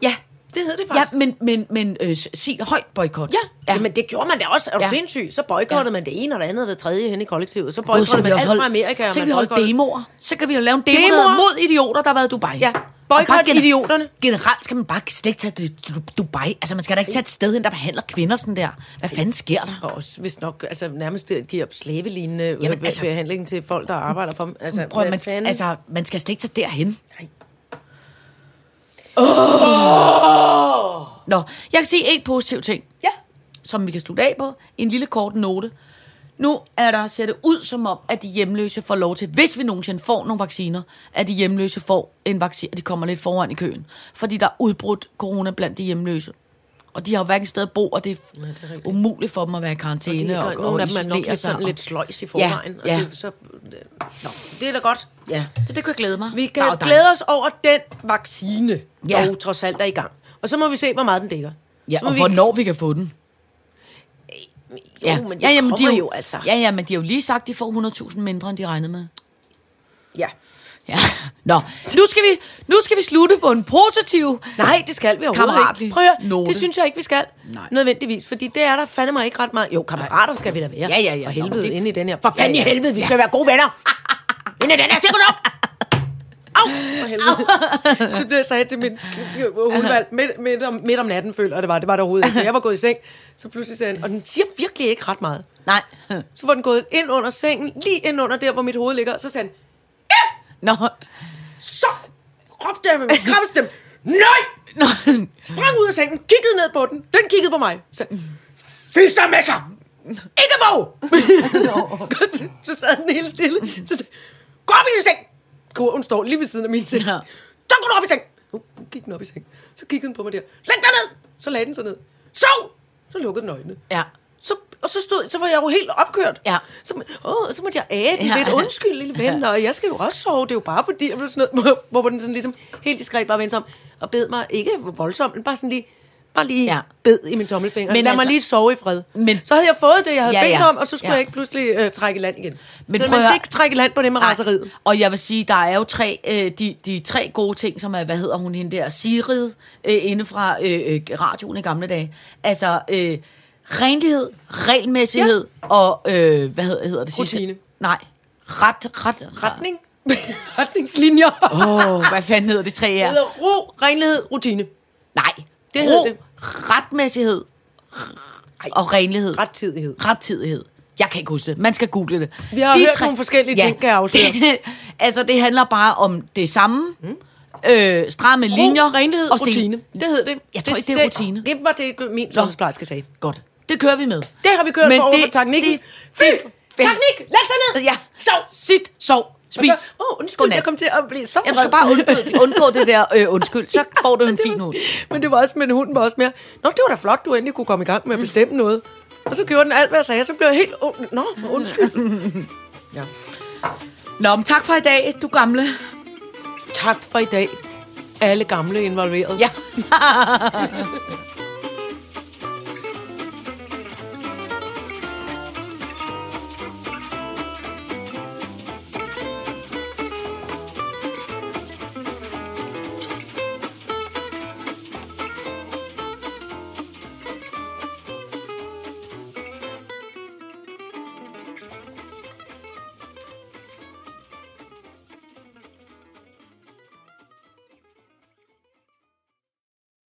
Ja, Det hed det ja men, men, men øh, sig højt boykot. Ja, ja. Jamen, det gjorde man da også. Er du Ja. sindssyg? Så boykottede Ja. man det ene og det andet og det tredje hen i kollektivet. Så boykottede man også alt holde, fra Amerika. så kan vi holde demoer. Så kan vi jo lave en demo Demoer? mod idioter, der har været i Dubai. Ja. Boykot gener- idioterne. Generelt skal man bare slet ikke tage til Du- Dubai. Altså, man skal da ikke tage et sted hen, der behandler kvinder sådan der. Hvad fanden sker der? Og også, hvis nok, altså nærmest det giver slavelignende Jamen, Jamen, altså- behandling til folk, der arbejder for dem. Altså, Prøv, man, skal, altså, man skal slet ikke tage derhen. Nej. Nå, jeg kan sige en positiv ting. Ja. som vi kan slutte af på. En lille kort note. Nu er der, ser det ud som om, at de hjemløse får lov til, hvis vi nogensinde får nogle vacciner, at de hjemløse får en vaccine, at de kommer lidt foran i køen. Fordi der er udbrudt corona blandt de hjemløse. Og de har jo hverken sted at bo, og det er, ja, det er umuligt for dem at være i De, karantæne og, og, og, nogle af dem er nok lidt, sådan og- lidt sløjs i forvejen. ja. Og det, så, nå, det er da godt. Ja, så det kan jeg glæde mig. Vi kan glæde os over den vaccine, Ja. der jo trods alt er i gang. Og så må vi se, hvor meget den dækker. Ja, så og vi, hvornår vi kan få den. Jo, ja. men det ja, jamen, de har jo altså. Ja, ja, men de har jo lige sagt, at de får 100.000 mindre, end de regnede med. ja. Ja. Nå, nu skal, vi, nu skal vi slutte på en positiv... Nej, det skal vi overhovedet ikke. Prøv at note. det synes jeg ikke, vi skal. Nej. Nødvendigvis, fordi det er der fandme mig ikke ret meget. Jo, kammerater skal vi da være. Ja, ja, ja. For helvede, Nå, det- inde i den her. For fanden Ja, ja. i helvede, vi Ja. skal være gode venner. inde i den her, stikker du op! Au, for helvede. så jeg sagde til min hundvalg midt, midt, om, midt om natten, føler det var. Det var det overhovedet ikke. Jeg var gået i seng, så pludselig sagde han, og den siger virkelig ikke ret meget. Nej. Så var den gået ind under sengen, lige ind under der, hvor mit hoved ligger, så sagde han, Nå. så råbte jeg med min skræmmestemme, nej! Nå. sprang ud af sengen, kiggede ned på den, den kiggede på mig. Så, Fisk dig med sig! Ikke våg! Godt, så sad den helt stille. Så sagde, gå op i din seng! Kurven står lige ved siden af min seng. Ja. Så går du op i seng! Nu gik den op i seng. Så kiggede den på mig der. Læg dig ned! Så lagde den sig ned. Sov! Så lukkede den øjnene. Ja. Og så, stod, så var jeg jo helt opkørt. Ja. Så, åh, så måtte jeg æde den Ja. lidt. Undskyld, lille ven, og jeg skal jo også sove. Det er jo bare fordi, jeg blev sådan noget, hvor, hvor den sådan ligesom helt diskret bare vendte om og bed mig, ikke voldsomt, men bare sådan lige, bare lige Ja. bed i min tommelfinger. Men lad mig altså- lige sove i fred. Men- så havde jeg fået det, jeg havde Ja, ja, bedt om, og så skulle Ja. jeg ikke pludselig øh, trække land igen. Men så prøv man skal ikke trække land på det med Nej. raseriet. Og jeg vil sige, der er jo tre, øh, de, de tre gode ting, som er, hvad hedder hun hende der, Sigrid, øh, inde fra øh, øh, radioen i gamle dage. Altså, øh, renlighed, regelmæssighed ja. og, øh, hvad hedder, hedder det sidste? Rutine. Nej, ret, ret, Retning. Retningslinjer. Åh, oh, hvad fanden hedder det tre Det her? hedder ro, renlighed, rutine. Nej, Det ro, hedder det. retmæssighed og renlighed. Rettidighed. Rettidighed. Jeg kan ikke huske det. Man skal google det. Vi har hørt nogle forskellige ting, kan jeg afsløre. Det, altså, det handler bare om det samme. Mm. Øh, stramme linjer. Ro, renlighed, og rutine. Det hed det. Jeg tror ikke, det er rutine. Det var det, min sundhedsplejerske sagde. Godt. Det kører vi med. Det har vi kørt Men for over det- for teknikken. det- det- Teknik! Læg dig ned! Ja. Sov! Sit, sov, spis. Åh, undskyld, Godnat. jeg kom til at blive så Jeg skal bare undgå, undgå det der øh, undskyld, så får du en fin hund. Men det var også, men hunden var også mere, Nå, det var da flot, du endelig kunne komme i gang med at bestemme noget. Og så gjorde den alt, hvad jeg sagde, så blev jeg helt, oh, nå, undskyld. ja. Nå, men tak for i dag, du gamle. Tak for i dag. Alle gamle involveret. Ja.